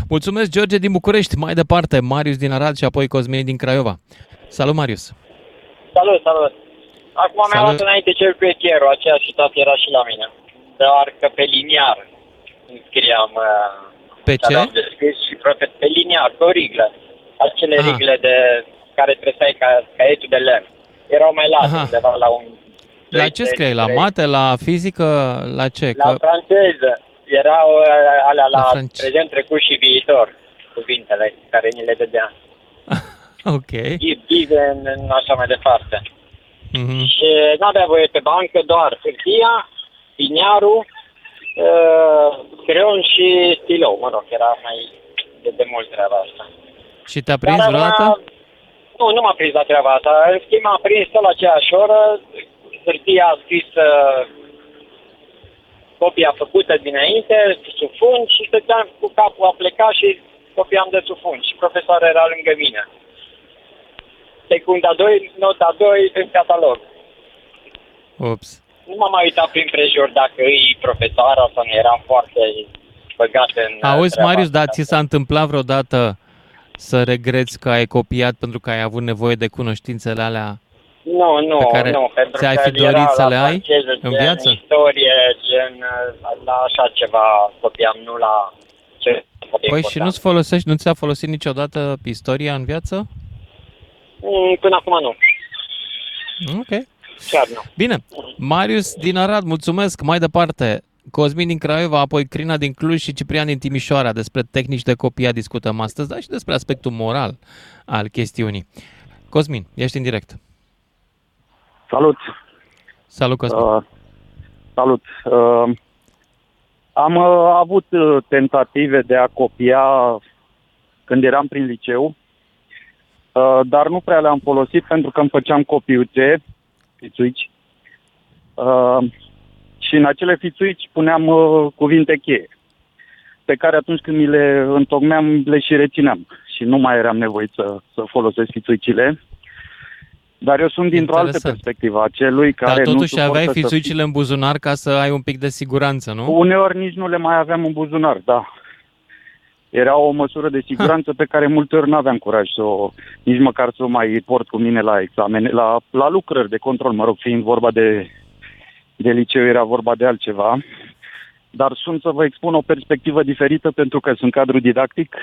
Mulțumesc, George din București. Mai departe, Marius din Arad și apoi Cosmin din Craiova. Salut, Marius. Salut, salut. Acum mi-am Salut. luat înainte cel cu echierul, aceeași situație era și la mine. Doar că pe liniar scriam uh, Pe ce? aveam de scris și profe- pe liniar, pe o riglă. Acele Aha. rigle de care trăseai ca caietul de lemn. Erau mai late, Aha. undeva la un... La ce scriai? La mate, la fizică, la ce? La Că... franceză. Erau uh, alea la, La la france- prezent, trecut și viitor, cuvintele care ni le dădea. Ok. Give, give, în, în așa mai departe. Mhm. Și n-avea voie pe bancă doar hârtia, liniarul, uh, creion și stilou. Mă rog, era mai de, de mult treaba asta. Și te-a prins Dar, vreodată? uh, Nu, nu m-a prins la treaba asta. În schimb, m-a prins tot la aceeași oră. Hârtia a scris uh, copia făcută dinainte, sub fund și stăteam cu capul a plecat și copiam de sub fund. Și profesorul era lângă mine. Secunda 2, nota 2 în catalog. Ups. Nu m-am mai uitat prin prejur dacă e profesoara sau nu eram foarte băgat în uh, Auzi, treaba Marius, asta. dar ți s-a întâmplat vreodată să regreți că ai copiat pentru că ai avut nevoie de cunoștințele alea Nu, nu, Pe care nu, pentru ți-ai că fi dorit era să la le ai franceză, în gen viață? istorie, gen uh, la așa ceva copiam, nu la ce Păi și nu-ți folosești, nu ți-a folosit niciodată istoria în viață? Mm, Până acum nu. Ok. Chiar nu. Bine. Marius din Arad, mulțumesc. Mai departe, Cosmin din Craiova, apoi Crina din Cluj și Ciprian din Timișoara. Despre tehnici de copia discutăm astăzi, dar și despre aspectul moral al chestiunii. Cosmin, ești în direct. Salut! Salut, Cosmin. Uh, salut! Uh, am uh, avut uh, tentative de a copia când eram prin liceu, uh, dar nu prea le-am folosit pentru că îmi făceam copiuțe, fițuici, uh, și în acele fițuici puneam uh, cuvinte cheie, pe care atunci când mi le întocmeam le și rețineam și nu mai eram nevoit să, să folosesc fițuicile. Dar eu sunt dintr-o altă Interesant. perspectivă, a celui care Dar nu totuși suportă aveai să fițuicile în buzunar ca să ai un pic de siguranță, nu? Uneori nici nu le mai aveam în buzunar, da. Era o măsură de siguranță pe care multe ori nu aveam curaj să o, nici măcar să o mai port cu mine la examene, la, la lucrări de control, mă rog, fiind vorba de, de liceu, era vorba de altceva. Dar sunt să vă expun o perspectivă diferită pentru că sunt cadru didactic,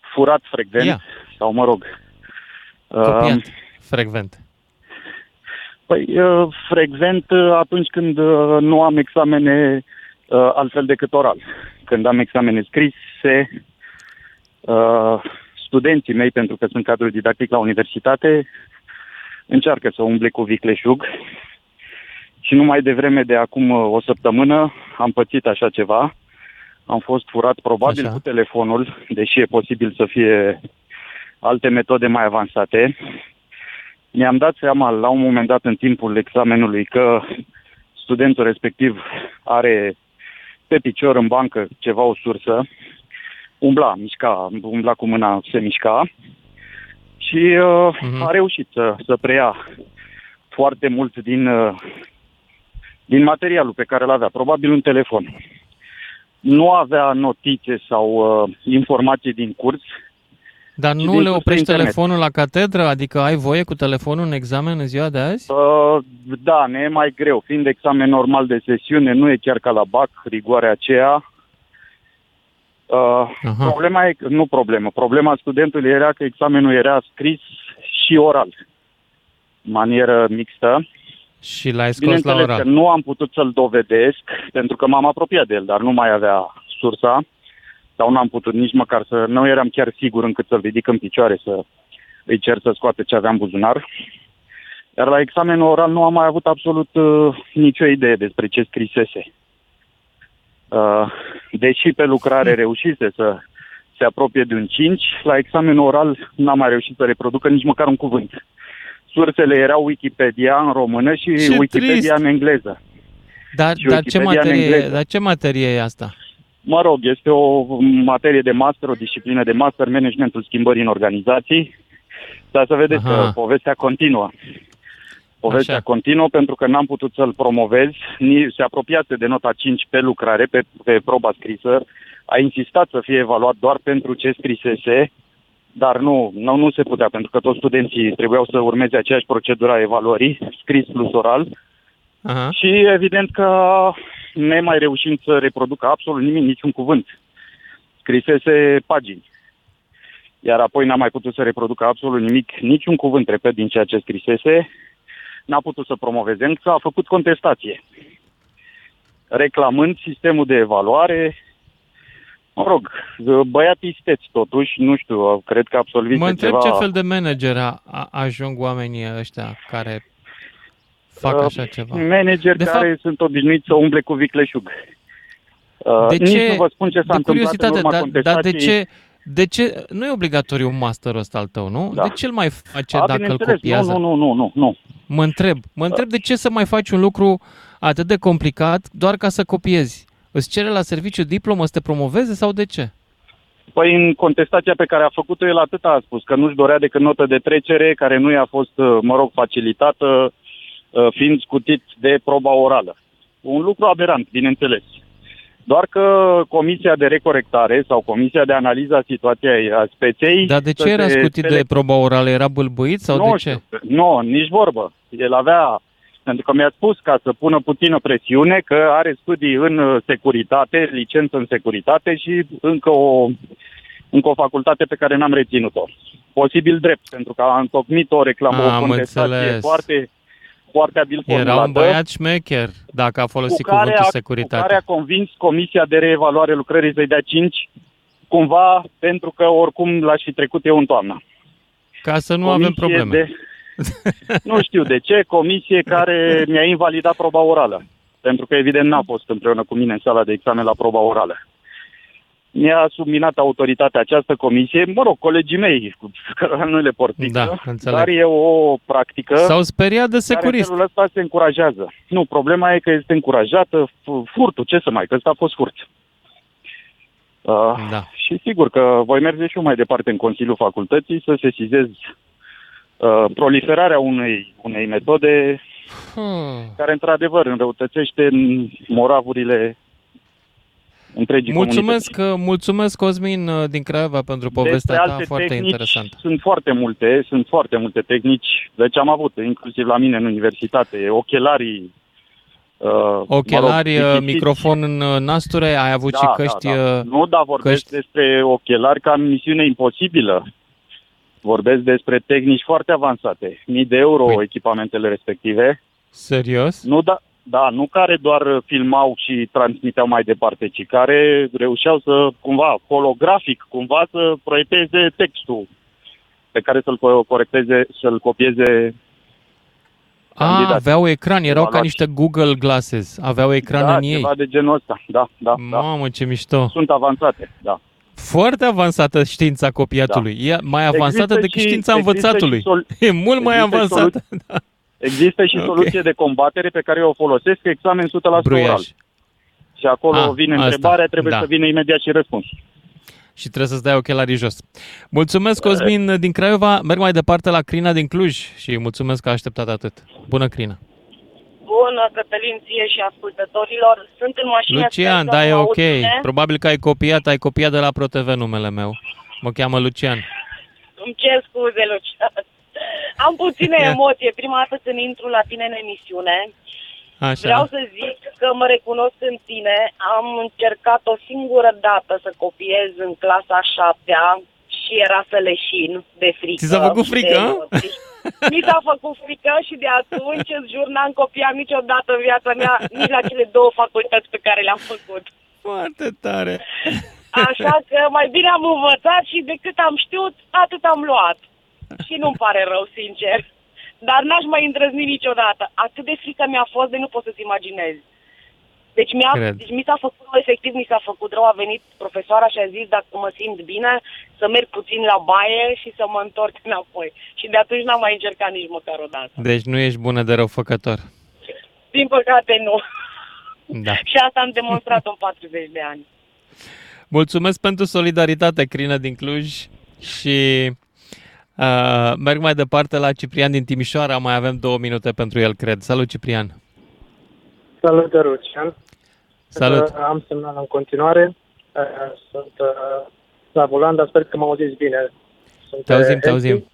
furat frecvent, Ia. sau mă rog, Copiat, um, frecvent. Păi, uh, frecvent uh, atunci când uh, nu am examene uh, altfel decât oral. Când am examene scrise, uh, studenții mei, pentru că sunt cadru didactic la universitate, încearcă să umble cu vicleșug și numai de vreme de acum uh, o săptămână am pățit așa ceva. Am fost furat probabil Așa. cu telefonul, deși e posibil să fie alte metode mai avansate. Mi-am dat seama la un moment dat în timpul examenului că studentul respectiv are pe picior în bancă ceva o sursă, umbla, mișca, umbla cu mâna, se mișca și uh, Mhm. a reușit să, să preia foarte mult din, uh, din materialul pe care îl avea, probabil un telefon. Nu avea notițe sau uh, informații din curs, Dar Și nu din le curs pe oprești internet. telefonul la catedră? Adică ai voie cu telefonul în examen în ziua de azi? Uh, da, ne e mai greu. Fiind examen normal de sesiune, nu e chiar ca la BAC, rigoarea aceea. Uh, Aha. problema e, nu problemă, problema studentului era că examenul era scris și oral, manieră mixtă. Și l-ai scos la Bineînțeles oral. că nu am putut să-l dovedesc, pentru că m-am apropiat de el, dar nu mai avea sursa, sau nu am putut nici măcar să... Nu eram chiar sigur încât să-l ridic în picioare, să îi cer să scoate ce aveam în buzunar. Iar la examenul oral nu am mai avut absolut uh, nicio idee despre ce scrisese. Uh, deși pe lucrare reușise să se apropie de un 5, la examenul oral n-am mai reușit să reproducă nici măcar un cuvânt. Sursele erau Wikipedia în română și Ce Wikipedia trist! în engleză. Dar, și dar, ce Wikipedia în materie, engleză. dar ce materie e asta? Mă rog, este o materie de master, o disciplină de master, managementul schimbării în organizații. Dar să vedeți Aha. că povestea continuă. Povestea Așa. continuă pentru că n-am putut să-l promovez. Ni- Se apropiase de nota 5 pe lucrare, pe, pe proba scrisă. A insistat să fie evaluat doar pentru ce scrisese, dar nu, nu, nu se putea, pentru că toți studenții trebuiau să urmeze aceeași procedură a evaluării, scris plus oral. Aha. Și evident că nemai reușind să reproducă absolut nimic, niciun cuvânt. Scrisese pagini. Iar apoi n-a mai putut să reproducă absolut nimic, niciun cuvânt, repet, din ceea ce scrisese. N-a putut să promoveze, însă a făcut contestație. Reclamând sistemul de evaluare, mă rog, băiat isteți totuși, nu știu, cred că absolvise Mă întreb ceva... ce fel de manager a, a, ajung oamenii ăștia care fac Uh, așa ceva. Manageri De care fapt- sunt obișnuiți să umble cu vicleșug. Uh, De nici ce, nu vă spun ce s-a de întâmplat în curiozitate, urma dar, dar de contestației. ce, de ce, nu e obligatoriu masterul ăsta al tău, nu? Da. De ce îl mai face A, dacă îl bineînțeles, copiază? Nu, nu, nu, nu, nu. Mă întreb, mă întreb de ce să mai faci un lucru atât de complicat doar ca să copiezi? Îți cere la serviciu diplomă să te promoveze sau de ce? Păi în contestația pe care a făcut-o el atât a spus, că nu-și dorea decât notă de trecere care nu i-a fost, uh, mă rog, facilitată uh, fiind scutit de proba orală. Un lucru aberant, bineînțeles. Doar că Comisia de Recorectare sau Comisia de Analiză a Situației a Speței... Dar de ce să era se scutit de selec- proba orală? Era bâlbâit sau nu de știu, ce? Nu, nici vorbă. El avea, pentru că mi-a spus ca să pună puțină presiune că are studii în uh, securitate, licență în securitate și încă o, încă o facultate pe care n-am reținut-o. Posibil drept, pentru că a întocmit o reclamă, o Am contestație înțeles. foarte, foarte abil Era formulată. un băiat șmecher, dacă a folosit cu care, cuvântul a, cu securitate. care a convins Comisia de Reevaluare Lucrării să-i dea 5, cumva pentru că oricum l-aș fi trecut eu în toamnă. Ca să nu avem Comisie probleme. De, nu știu de ce, comisie care mi-a invalidat proba orală. Pentru că, evident, n-a fost împreună cu mine în sala de examen la proba orală. Mi-a subminat autoritatea această comisie, mă rog, colegii mei, cu care nu le portică, Da, înțeleg. dar e o practică S-au speriat de care în securist. felul ăsta se încurajează. Nu, problema e că este încurajată fu- furtul, ce să mai, că ăsta a fost furt. Uh, Da. Și sigur că voi merge și eu mai departe în Consiliul Facultății să sesizez uh, proliferarea unei, unei metode Hmm. care într-adevăr înrăutățește în moravurile întregii Mulțumesc, uh, mulțumesc Cosmin uh, din Craiova pentru povestea ta, alte foarte tehnici, interesant. Sunt foarte multe, sunt foarte multe tehnici. Deci am avut, inclusiv la mine în universitate, ochelarii. Uh, Ochelari, mă rog, uh, plictisiți. microfon în uh, nasture, ai avut Da, și da, căști... da. uh, Nu, dar vorbesc căști- despre ochelari ca misiune imposibilă. Vorbesc despre tehnici foarte avansate. Mii de euro Păi- echipamentele respective. Serios? Nu, da, da, nu care doar filmau și transmiteau mai departe, ci care reușeau să, cumva, holografic, cumva să proiecteze textul pe care să-l co- corecteze, să-l copieze A, candidații. aveau ecran, erau ca Evaluați. niște Google Glasses, aveau ecran da, în ei. ceva de genul ăsta, da, da, da. Mamă, ce mișto! Sunt avansate, da. Foarte avansată știința copiatului. E mai avansată Există decât și- știința există învățatului. și sol- E mult mai există și avansată. Da. Există și Ok. soluție de combatere pe care eu o folosesc, examen 100% oral. Bruiaj. Și acolo Ah, vine asta, întrebarea, trebuie da. să vină imediat și răspuns. Și trebuie să-ți dai ochelarii jos. Mulțumesc, Cosmin din Craiova. Merg mai departe la Crina din Cluj și mulțumesc că a așteptat atât. Bună, Crina. Bună, Cătălin, ție și ascultătorilor. Sunt în mașină. Lucian, sper să da, e mă ok. aud bine. Probabil că ai copiat, ai copiat de la ProTV numele meu. Mă cheamă Lucian. Îmi cer scuze, Lucian. Am puține emoție. Prima dată când intru la tine în emisiune, Așa. vreau să zic că mă recunosc în tine. Am încercat o singură dată să copiez în clasa a șaptea și era să leșin de frică. Ți s-a făcut și frică, de a? emoții. Mi s-a făcut frică și de atunci, îți jur, n-am copiat niciodată în viața mea, nici la cele două facultăți pe care le-am făcut. Foarte tare. Așa că mai bine am învățat și de cât am știut, atât am luat. Și nu-mi pare rău, sincer. Dar n-aș mai îndrăzni niciodată. Atât de frică mi-a fost de nu poți să-ți imaginezi. Deci, mi-a, Cred. deci mi s-a făcut rău, efectiv mi s-a făcut rău. A venit profesoara și a zis dacă mă simt bine, să merg puțin la baie și să mă întorc înapoi. Și de atunci n-am mai încercat nici măcar o dată. Deci nu ești bună de răufăcător. Din păcate, nu. Da. și asta am demonstrat în 40 de ani. Mulțumesc pentru solidaritate, Crina din Cluj și uh, merg mai departe la Ciprian din Timișoara. Mai avem două minute pentru el, cred. Salut, Ciprian! Salut, Lucian. Salut! Uh, Am semnal în continuare. Uh, Sunt uh, la volan, dar sper că mă auziți bine. Sunt Te auzim, uh, te healthy. auzim.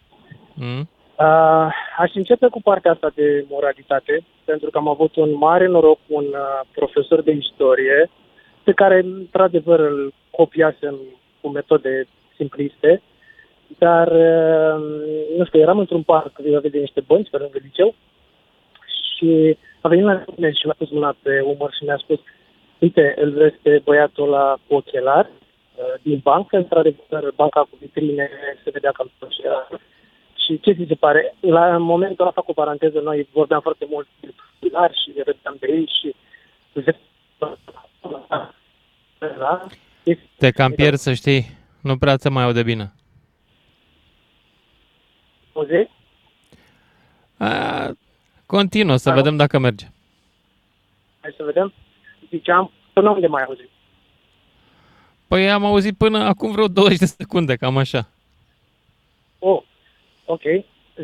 Mm? Uh, aș începe cu partea asta de moralitate, pentru că am avut un mare noroc cu un uh, profesor de istorie, pe care, într-adevăr, îl copiasem cu metode simpliste, dar, uh, nu știu, eram într-un parc vis-a-vis de niște bănci pe lângă liceu și a venit la mine și mi-a pus mâna pe umăr și mi-a spus uite, îl vezi pe băiatul ăla cu ochelari uh, din bancă, într-adevăr, banca cu vitrine, se vedea cam tot ce era. Și ce ți se pare? La momentul ăla, fac o paranteză, noi vorbeam foarte mult de ochelari și râdeam de ei și da? Te cam pierd, să știi. Nu prea ți mai aude bine. Auzi? A, continuă, să Alo? vedem dacă merge. Hai să vedem. Ziceam, până unde mai auzi? Păi am auzit până acum vreo 20 de secunde, cam așa. Oh, ok.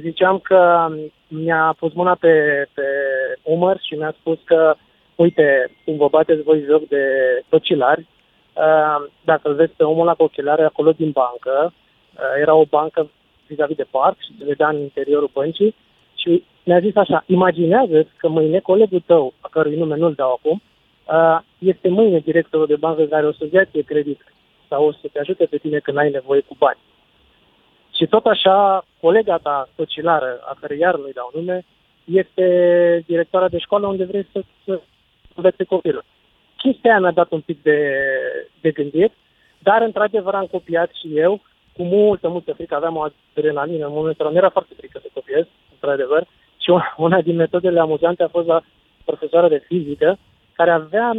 Ziceam că mi-a pus mâna pe, pe umăr și mi-a spus că uite, cum vă bateți voi joc de ochelari, uh, dacă îl vezi pe omul ăla cu ochelari acolo din bancă, uh, era o bancă vis-a-vis de parc și se vedea în interiorul băncii și mi-a zis așa, imaginează că mâine colegul tău, a cărui nume nu-l dau acum, uh, este mâine directorul de bancă care o să-ți ia ție credit sau o să te ajute pe tine când ai nevoie cu bani. Și tot așa, colega ta socialară, a care iar nu-i dau nume, este directoarea de școală unde vrei să, să învețe copilul. Chestia aia mi-a dat un pic de, de gândit, dar într-adevăr am copiat și eu, cu multă, multă frică, aveam o adrenalină în momentul ăla, mi era foarte frică să copiez, într-adevăr, și una din metodele amuzante a fost la profesoara de fizică, care avea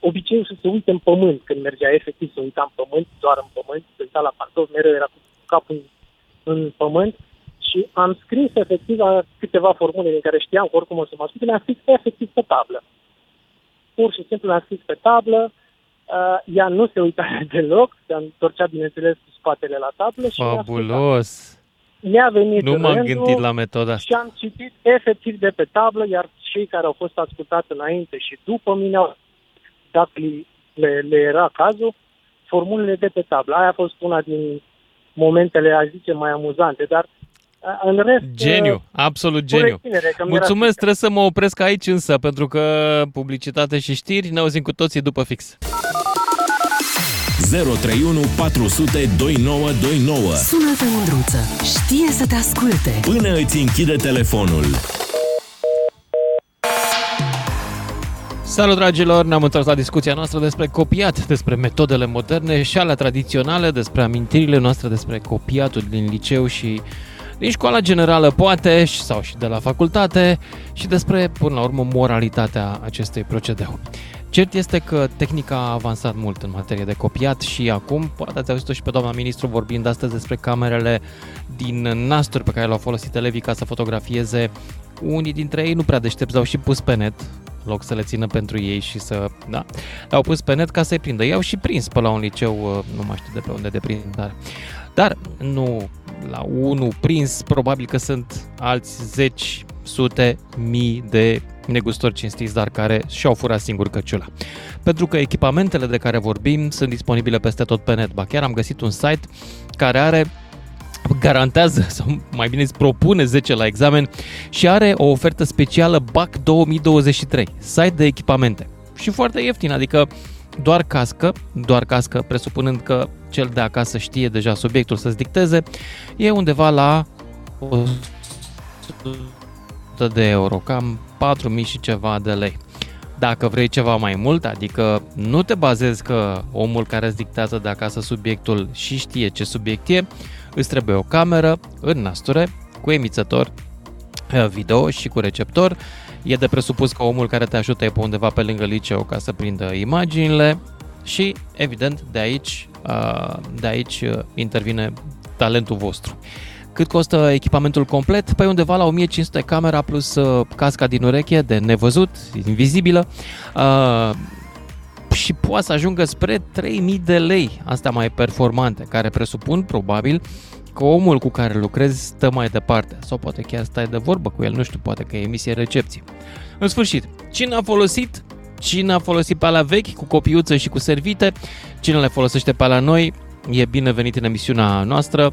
obiceiul să se uite în pământ când mergea efectiv, să uita în pământ, doar în pământ, să uita la pantofi, mereu era cu capul în, în pământ și am scris efectiv câteva formule din care știam că oricum o să mă asculte, le-am scris efectiv pe tablă. Pur și simplu le-am scris pe tablă, uh, ea nu se uita deloc, se întorcea bineînțeles cu spatele la tablă și Fabulos! mi-a venit Nu m-am rândul gândit la metoda și asta. am citit efectiv de pe tablă, iar cei care au fost ascultați înainte și după mine au dacă le, le era cazul, formulele de pe tablă. Aia a fost una din momentele, aș zice, mai amuzante, dar a, în rest... Geniu, uh, absolut cu geniu. reținere, că mi-era Mulțumesc, trebuie să mă opresc aici însă, pentru că publicitate și știri ne auzim cu toții după fix. 031 400 2929 Sună-te, Mândruță. Știe să te asculte. Până îți închide telefonul. Salut, dragilor! Ne-am întors la discuția noastră despre copiat, despre metodele moderne și ale tradiționale, despre amintirile noastre despre copiatul din liceu și din școala generală, poate, și- sau și de la facultate, și despre, până la urmă, moralitatea acestui procedeu. Cert este că tehnica a avansat mult în materie de copiat și acum, poate ați auzit-o și pe doamna ministru vorbind astăzi despre camerele din nasturi pe care le-au folosit elevii ca să fotografieze unii dintre ei nu prea deștepți, au și pus pe net, în loc să le țină pentru ei și să... Da, le-au pus pe net ca să-i prindă. I-au și prins pe la un liceu, uh, nu mai știu de pe unde de prindare. Dar nu la unul prins, probabil că sunt alți zeci, sute, mii de negustori cinstiți, dar care și-au furat singur căciula. Pentru că echipamentele de care vorbim sunt disponibile peste tot pe net. Ba chiar am găsit un site care are garantează, sau mai bine îți propune 10 la examen și are o ofertă specială BAC 2023, site de echipamente. Și foarte ieftin, adică doar cască, doar cască, presupunând că cel de acasă știe deja subiectul să-ți dicteze, e undeva la 100 de euro, cam 4.000 și ceva de lei. Dacă vrei ceva mai mult, adică nu te bazezi că omul care îți dictează de acasă subiectul și știe ce subiect e, îți trebuie o cameră în nasture cu emițător eh, video și cu receptor. E de presupus că omul care te ajută e pe undeva pe lângă liceu ca să prindă imaginile și, evident, de aici, ah, de aici eh, intervine talentul vostru. Cât costă echipamentul complet? Păi undeva la 1500 camera plus uh, casca din ureche de nevăzut, invizibilă. Uh, și poate să ajungă spre 3000 de lei, astea mai performante, care presupun probabil că omul cu care lucrezi stă mai departe sau poate chiar stai de vorbă cu el, nu știu, poate că e emisie recepție. În sfârșit, cine a folosit? Cine a folosit pe alea vechi cu copiuță și cu servite? Cine le folosește pe alea noi? E binevenit în emisiunea noastră.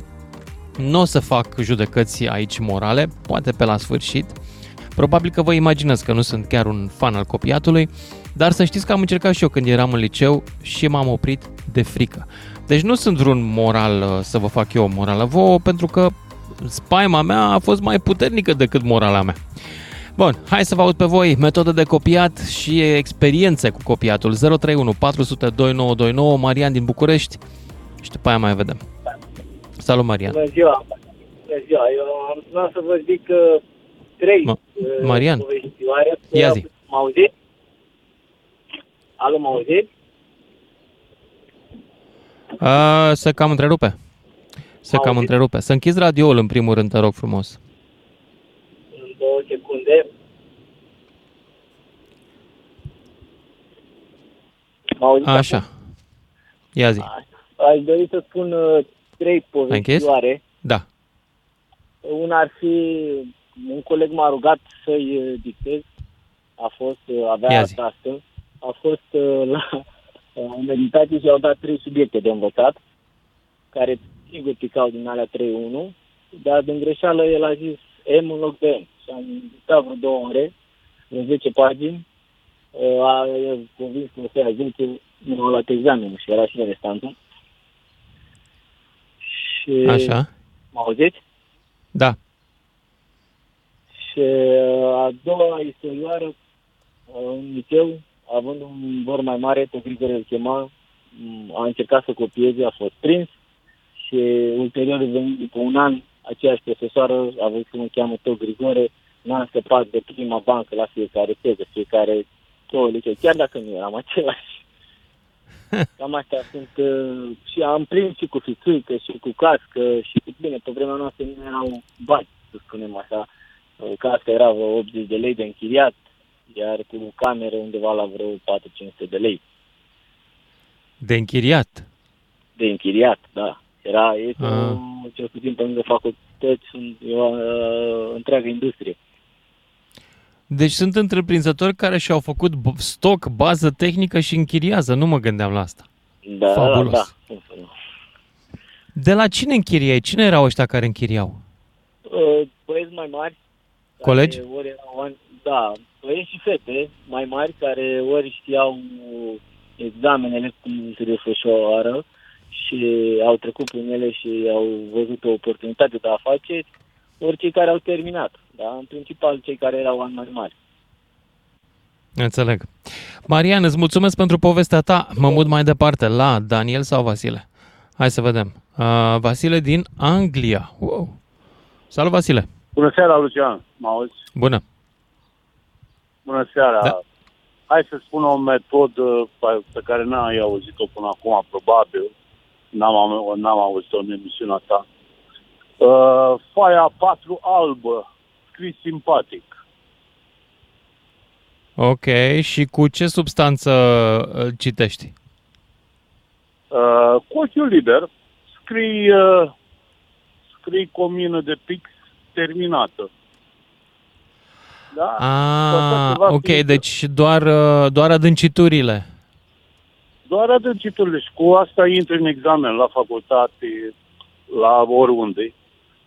Nu o să fac judecăți aici morale, poate pe la sfârșit. Probabil că vă imaginați că nu sunt chiar un fan al copiatului, dar să știți că am încercat și eu când eram în liceu și m-am oprit de frică. Deci nu sunt vreun moral uh, să vă fac eu o morală vouă, pentru că spaima mea a fost mai puternică decât morala mea. Bun, hai să vă aud pe voi metodă de copiat și experiențe cu copiatul 031 400 2929 Marian din București și după aia mai vedem. Salut Marian. Bună ziua! Bună ziua! Eu am sunat să vă zic uh, trei Ma- uh, Marian, povestioare. ia zi. Mă auziți? Alo, mă auziți? A, să cam întrerupe. Să cam Auzit? întrerupe. Să închizi radioul în primul rând, te rog frumos. În două secunde. Mă auziți? Așa. Ia zi. Aș dori să spun uh, trei Ai închis? povestioare. Da. Una ar fi, un coleg m-a rugat să-i uh, dictez. a fost, uh, avea Ia zi. tastă, a fost uh, la uh, în meditație și au dat trei subiecte de învățat, care sigur picau din alea 3-1, dar din greșeală el a zis M în loc de M. Și am meditat vreo două ore, vreo 10 pagini, uh, a a convins că o să ia 10, nu a luat examenul și era și restantul. Și Așa. mă auziți? Da. Și uh, a doua istorioară, uh, în liceu, având un vor mai mare, pe Grigore îl chema, m, a încercat să copieze, a fost prins și ulterior, venind după un an, aceeași profesoară a văzut că mă cheamă tot Grigore, n-am scăpat de prima bancă la fiecare teză, fiecare două liceu, chiar dacă nu eram același. Cam astea sunt uh, și am prins și cu fițuică și cu cască și cu bine, pe vremea noastră nu erau bani, să spunem așa. Uh, Casca era vreo 80 de lei de închiriat, iar cu cameră undeva la vreo 4-500 de lei De închiriat. de închiriat, da. Era, este Ah. o, cel puțin pe lângă facultăți, sunt, e o uh, întreagă industrie. Deci sunt întreprinzători care și-au făcut b- stoc, bază tehnică și închiriază. Nu mă gândeam la asta. Da, Fabulos. da, da. Cum să nu. De la cine închiriai? Cine erau ăștia care închiriau? Uh, băieți mai mari. Colegi? Care ori erau, ani- da, băieți și fete mai mari care ori știau examenele cum se desfășoară și au trecut prin ele și au văzut o oportunitate de afaceri, ori cei care au terminat. Da? În principal cei care erau ani mai mari. Înțeleg. Marian, îți mulțumesc pentru povestea ta. Mă mut mai departe la Daniel sau Vasile? Hai să vedem. Uh, Vasile din Anglia. Wow. Salut, Vasile. Bună seara, Lucian. Mă auzi? Bună. Bună seara. Da. Hai să spun o metodă pe- pe care n-ai auzit-o până acum, probabil. N-am, am- n-am auzit-o în emisiunea ta. Uh, foaia 4 albă, scris simpatic. Ok, și cu ce substanță îl citești? Uh, cu ochiul liber, scrii, uh, scrii cu o mină de pix terminată. Da? Ah, ceva ok, fizică. deci doar, uh, doar adânciturile. Doar adânciturile și cu asta intri în examen la facultate, la oriunde,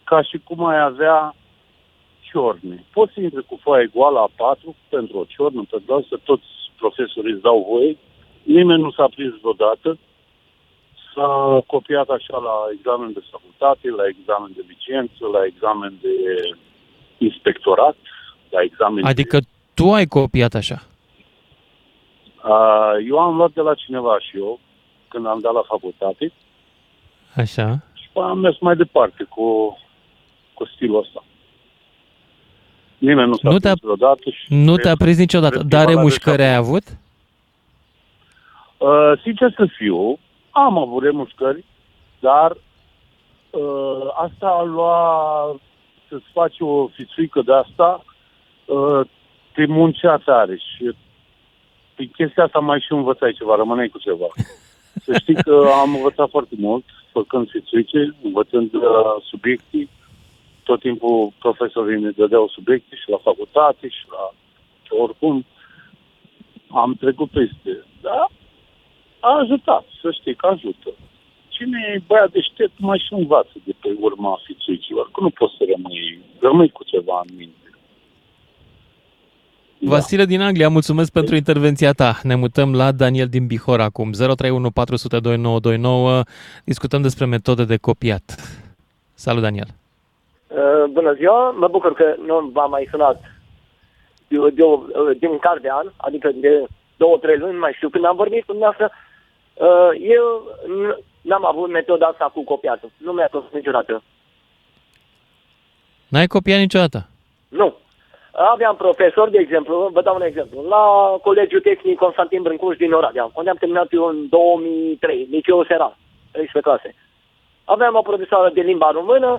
ca și cum ai avea ciorne. Poți să intri cu foaia goală a 4 pentru o ciornă, pentru asta toți profesorii îți dau voie. Nimeni nu s-a prins vreodată. S-a copiat așa la examen de facultate, la examen de licență, la examen de inspectorat, la examen Adică tu ai copiat așa. Uh, eu am luat de la cineva și eu, când am dat la facultate, Așa. și am mers mai departe cu, cu stilul ăsta. Nimeni nu s-a Nu nu te-a- prins vreodată și... Nu te-a prins niciodată. Respectiv Dar ăla de remușcări ai șapte. avut? Uh, sincer să fiu, am avut remușcări, dar uh, asta a lua să-ți faci o fițuică de asta, uh, te muncea tare și pe chestia asta mai și învățai ceva, rămâneai cu ceva. Să știi că am învățat foarte mult, făcând fițuice, învățând uh, subiectii. Tot timpul profesorii ne dădeau subiecte și la facultate și la oricum. Am trecut peste. Da, a ajutat, să știi că ajută. Cine e băiat deștept mai și învață de pe urma fițuicilor, că nu poți să rămâi, rămâi cu ceva în minte. Vasile din Anglia, mulțumesc pentru intervenția ta. Ne mutăm la Daniel din Bihor acum. 031 400 2929. Discutăm despre metode de copiat. Salut, Daniel. Uh, Bună ziua, mă bucur că nu v-am mai sunat de, de, de un car de an, adică de două, trei luni, nu mai știu, când am vorbit cu dumneavoastră, uh, eu n- n-am avut metoda asta cu copiatul. Nu mi-a fost niciodată. N-ai copiat niciodată? Nu. Aveam profesor, de exemplu, vă dau un exemplu, la Colegiul Tehnic Constantin Brâncuș din Oradea, unde am terminat eu în 2003, liceul Sera, 13 clase. Aveam o profesoară de limba română,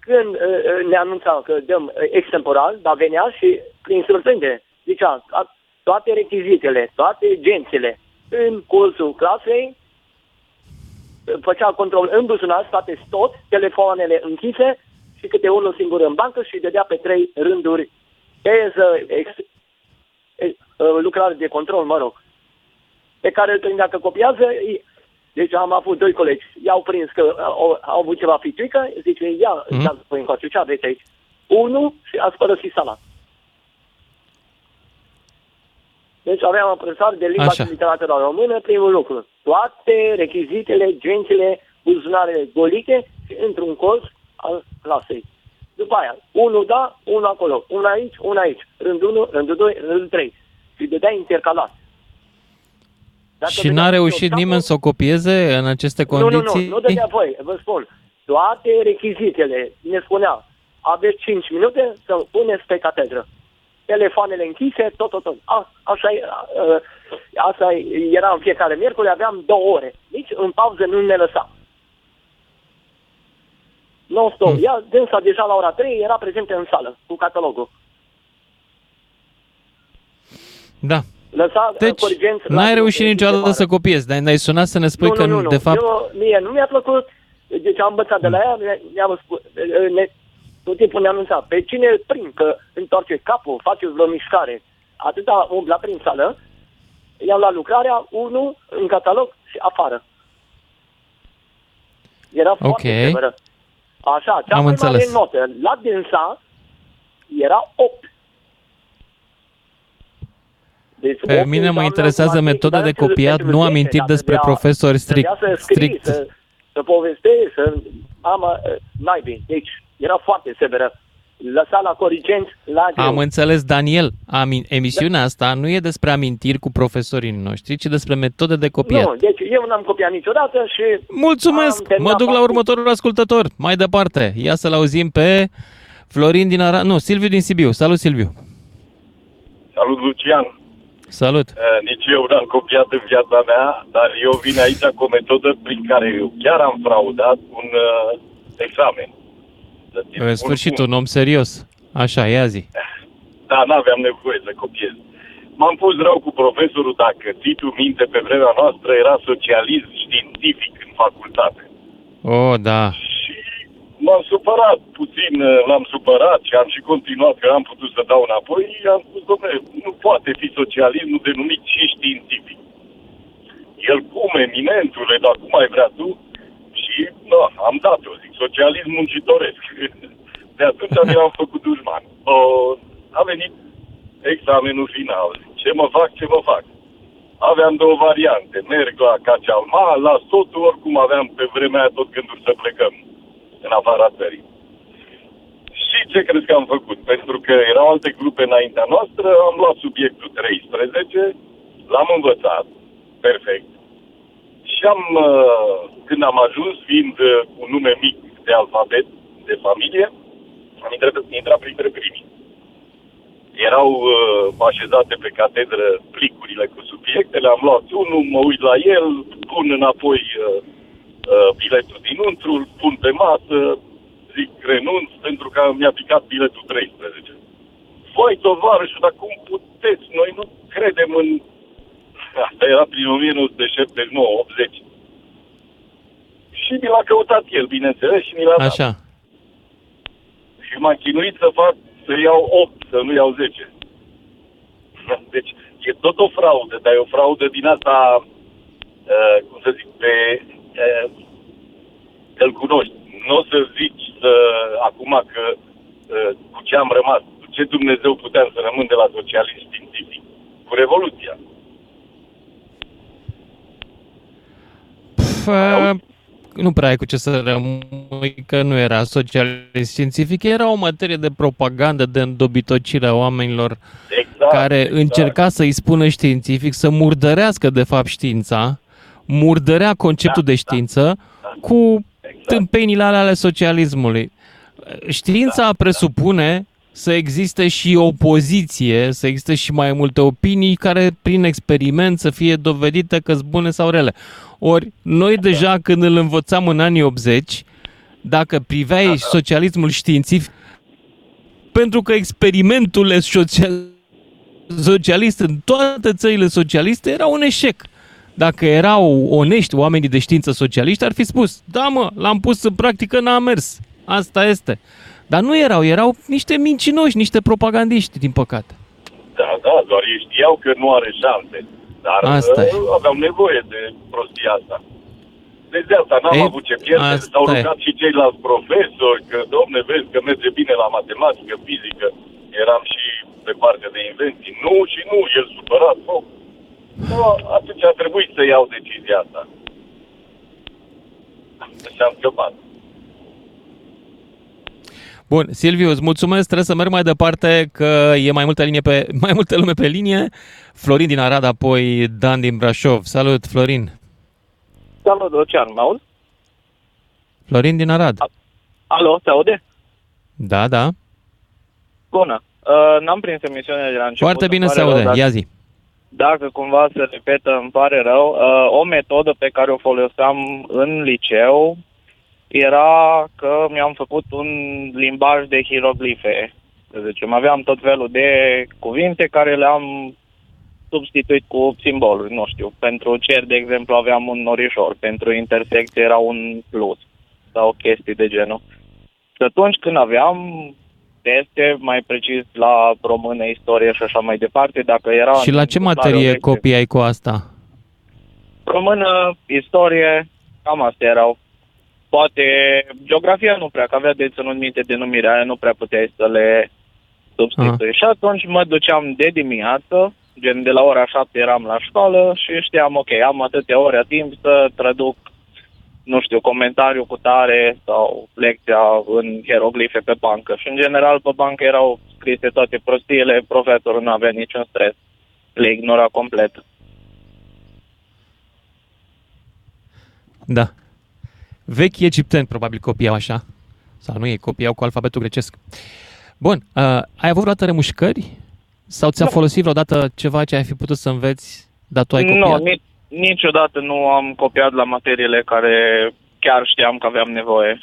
când uh, uh, ne anunța că dăm uh, extemporal, dar venea și prin surprindere zicea a- toate rechizitele, toate gențele în cursul clasei, uh, făcea control în buzunar, toate tot, telefoanele închise și câte unul singur în bancă și dădea pe trei rânduri teză, ex, uh, lucrare de control, mă rog, pe care îl prindea că copiază, i- deci am avut doi colegi, i-au prins că uh, au, au avut ceva fituică, zice, ia, Mhm. mm-hmm. ia păi încoace, ce aveți aici? Unu și ați părăsit sala. Deci aveam apărăsare de limba Așa. și literatura română, primul lucru. Toate rechizitele, gențile, buzunarele golite și într-un colț al clasei. După aia, unul da, unul acolo, unul aici, unul aici, rândul 1, rândul 2, rândul 3. Și dădea intercalat. Dacă Și venea n-a cu reușit capul- nimeni să o copieze în aceste nu, nu, condiții? nu, nu dădea voie, vă spun. Toate rechizitele, ne spunea, aveți 5 minute să puneți pe catedră. Telefoanele închise, tot, tot, tot. A, așa, e, a, asta era în fiecare miercuri, aveam două ore. Nici în pauză nu ne lăsa. Non-stop. Hmm. Ea, dânsa deja la ora 3 era prezentă în sală cu catalogul. Da. Lăsa Deci, corigenți la- n-ai reușit de niciodată vară. să copiezi, dar ne-ai sunat să ne spui nu, că, nu, nu, nu. de fapt... Eu, mie nu mi-a plăcut, deci am învățat de la ea, mi-a- mi-a spus, ne, tot timpul ne anunța, pe cine îl prind, că întoarce capul, face vreo mișcare, atâta umbla prin sală, i-am luat lucrarea, unul în catalog și afară. Era foarte Ok. severă. Așa, cea Am mai înțeles. mare notă la dânsa era 8. Deci, Pe opt mine mă înseamnă interesează cum ar fi, metode dar de pentru- copiat, pentru nu 10, amintiri dacă despre vrea- profesori strict. Trebuia să scrii, strict. să, să povestești, să am naibii. Deci era foarte severă. Lăsa la corigenți, la greu. Am înțeles, Daniel, amin, emisiunea asta nu e despre amintiri cu profesorii noștri, ci despre metode de copiat. Nu, deci eu n-am copiat niciodată și... Mulțumesc! am terminat Mă duc la faptul- următorul ascultător. Mai departe. Ia să-l auzim pe Florin din Ara... Nu, Silviu din Sibiu. Salut, Silviu! Salut, Lucian. Salut! Uh, nici eu n-am copiat în viața mea, dar eu vin aici cu o metodă prin care eu chiar am fraudat un uh, examen. Să ți În spun sfârșit, cum. un om serios. Așa, ia zi. Da, n-aveam nevoie să copiez. M-am pus rău cu profesorul, dacă ții tu minte, pe vremea noastră era socialism științific în facultate. Oh, da. M-am supărat puțin, uh, l-am supărat și am și continuat, că am putut să dau înapoi. Am spus, domnule, nu poate fi socialismul denumit și științific. El cum, eminentule, dar cum ai vrea tu? Și, da, am dat-o, zic, socialism muncitoresc. De atunci mi-am făcut dușman. O, a venit examenul final. Ce mă fac, ce mă fac? Aveam două variante. Merg la Cacealma, la sotul, oricum aveam pe vremea aia tot gândul să plecăm în afara țării. Și ce crezi că am făcut? Pentru că erau alte grupe înaintea noastră, am luat subiectul 13, l-am învățat, perfect. Și am, uh, când am ajuns, fiind uh, cu nume mic de alfabet, de familie, am intrat, intrat printre primii. Erau uh, așezate pe catedră plicurile cu subiectele, am luat unul, mă uit la el, pun înapoi uh, uh, biletul dinăuntru, îl pun pe masă, zic renunț pentru că mi-a picat biletul 13. Voi, tovarăș, dar cum puteți? Noi nu credem în... Asta era prin 1979-80. Și mi l-a căutat el, bineînțeles, și mi l-a dat. Așa. Și m-am chinuit să fac, să iau 8, să nu iau 10. Deci, e tot o fraudă, dar e o fraudă din asta, uh, cum să zic, pe... Uh, îl cunoști. Nu o să zici să, acum că uh, cu ce am rămas, cu ce Dumnezeu puteam să rămân de la socialism științific? Cu Revoluția. Pf, uh, nu prea ai cu ce să rămâi, că nu era socialist științific, era o materie de propagandă, de îndobitocire a oamenilor exact, care exact. încerca să-i spună științific, să murdărească de fapt știința, murdărea conceptul da, de știință da, cu exact. tâmpenile alea ale socialismului. Știința da, presupune să existe și opoziție, să existe și mai multe opinii care prin experiment să fie dovedite că sunt bune sau rele. Ori noi deja când îl învățam în anii 80, dacă priveai socialismul științific, pentru că experimentul social, socialist în toate țările socialiste era un eșec. Dacă erau onești oamenii de știință socialiști, ar fi spus, da mă, l-am pus în practică, n-a mers. Asta este. Dar nu erau, erau niște mincinoși, niște propagandiști, din păcate. Da, da, doar ei știau că nu are șanse. Dar Asta e. uh, aveau nevoie de prostia asta. Deci de asta n-am Ei, avut ce pierde. asta S-au e. rugat și ceilalți profesori că, domne, vezi că merge bine la matematică, fizică. Eram și pe partea de invenții. Nu și nu, el supărat. Nu. No, atunci a trebuit să iau decizia asta. Și am scăpat. Bun, Silviu, îți mulțumesc, trebuie să merg mai departe că e mai multă, linie pe, mai multă lume pe linie. Florin din Arad, apoi Dan din Brașov. Salut, Florin. Salut, Lucian, mă auzi? Florin din Arad. Alo, se aude? Da, da. Bună. Uh, n-am prins emisiunea de la început. Foarte îmi bine pare se rău, aude. dacă- Ia zi. Dacă cumva se repetă, îmi pare rău. Uh, o metodă pe care o foloseam în liceu era că mi-am făcut un limbaj de hieroglife. Să zicem, aveam tot felul de cuvinte care le-am substituit cu simboluri, nu știu. Pentru cer, de exemplu, aveam un norișor, pentru intersecție era un plus sau chestii de genul. Și atunci când aveam teste, mai precis la română, istorie și așa mai departe, dacă era... Și la ce materie copii? copiai cu asta? Română, istorie, cam astea erau. Poate geografia nu prea, că avea de ținut minte denumirea aia, nu prea puteai să le substitui. Și atunci mă duceam de dimineață, gen de la ora 7 eram la școală și știam, ok, am atâtea ore timp să traduc, nu știu, comentariu cu tare sau lecția în hieroglife pe bancă. Și în general pe bancă erau scrise toate prostiile, profesorul nu avea niciun stres, le ignora complet. Da. Vechi egipteni, probabil, copiau așa. Sau nu ei, copiau cu alfabetul grecesc. Bun, uh, ai avut vreodată remușcări? Sau ți-a Nu. folosit vreodată ceva ce ai fi putut să înveți, dar tu ai Nu, copiat? ni- niciodată nu am copiat la materiile care chiar știam că aveam nevoie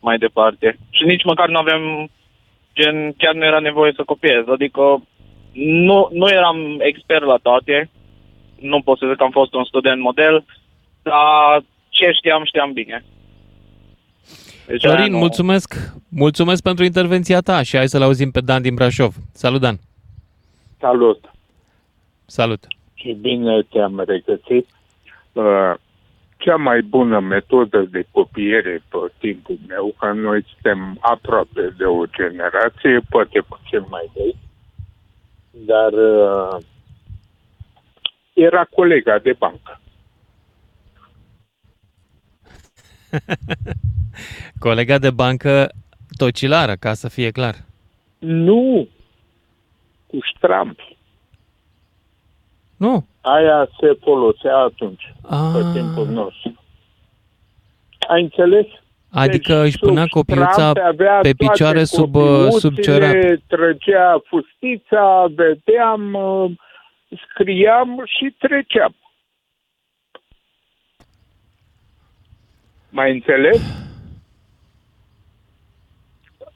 mai departe. Și nici măcar nu aveam, gen, chiar nu era nevoie să copiez. Adică nu, nu eram expert la toate, nu pot să zic că am fost un student model, dar ce știam, știam bine. Deci aia Florin, nu- mulțumesc, mulțumesc pentru intervenția ta și hai să-l auzim pe Dan din Brașov. Salut, Dan! Salut! Salut! Și bine te-am regăsit. Uh, Cea mai bună metodă de copiere pe timpul meu, că noi suntem aproape de o generație, poate puțin mai vechi, dar uh, era colega de bancă. Colega de bancă tocilară, ca să fie clar. Nu! Cu ștrampi. Nu. Aia se folosea atunci, Ah. pe timpul nostru. Ai înțeles? Adică Deci, își punea sub copiuța strampe avea pe toate picioare sub, uh, sub copiuțele, ciorap. Trăgea fustița, vedeam, uh, scriam și treceam. Mai înțeles?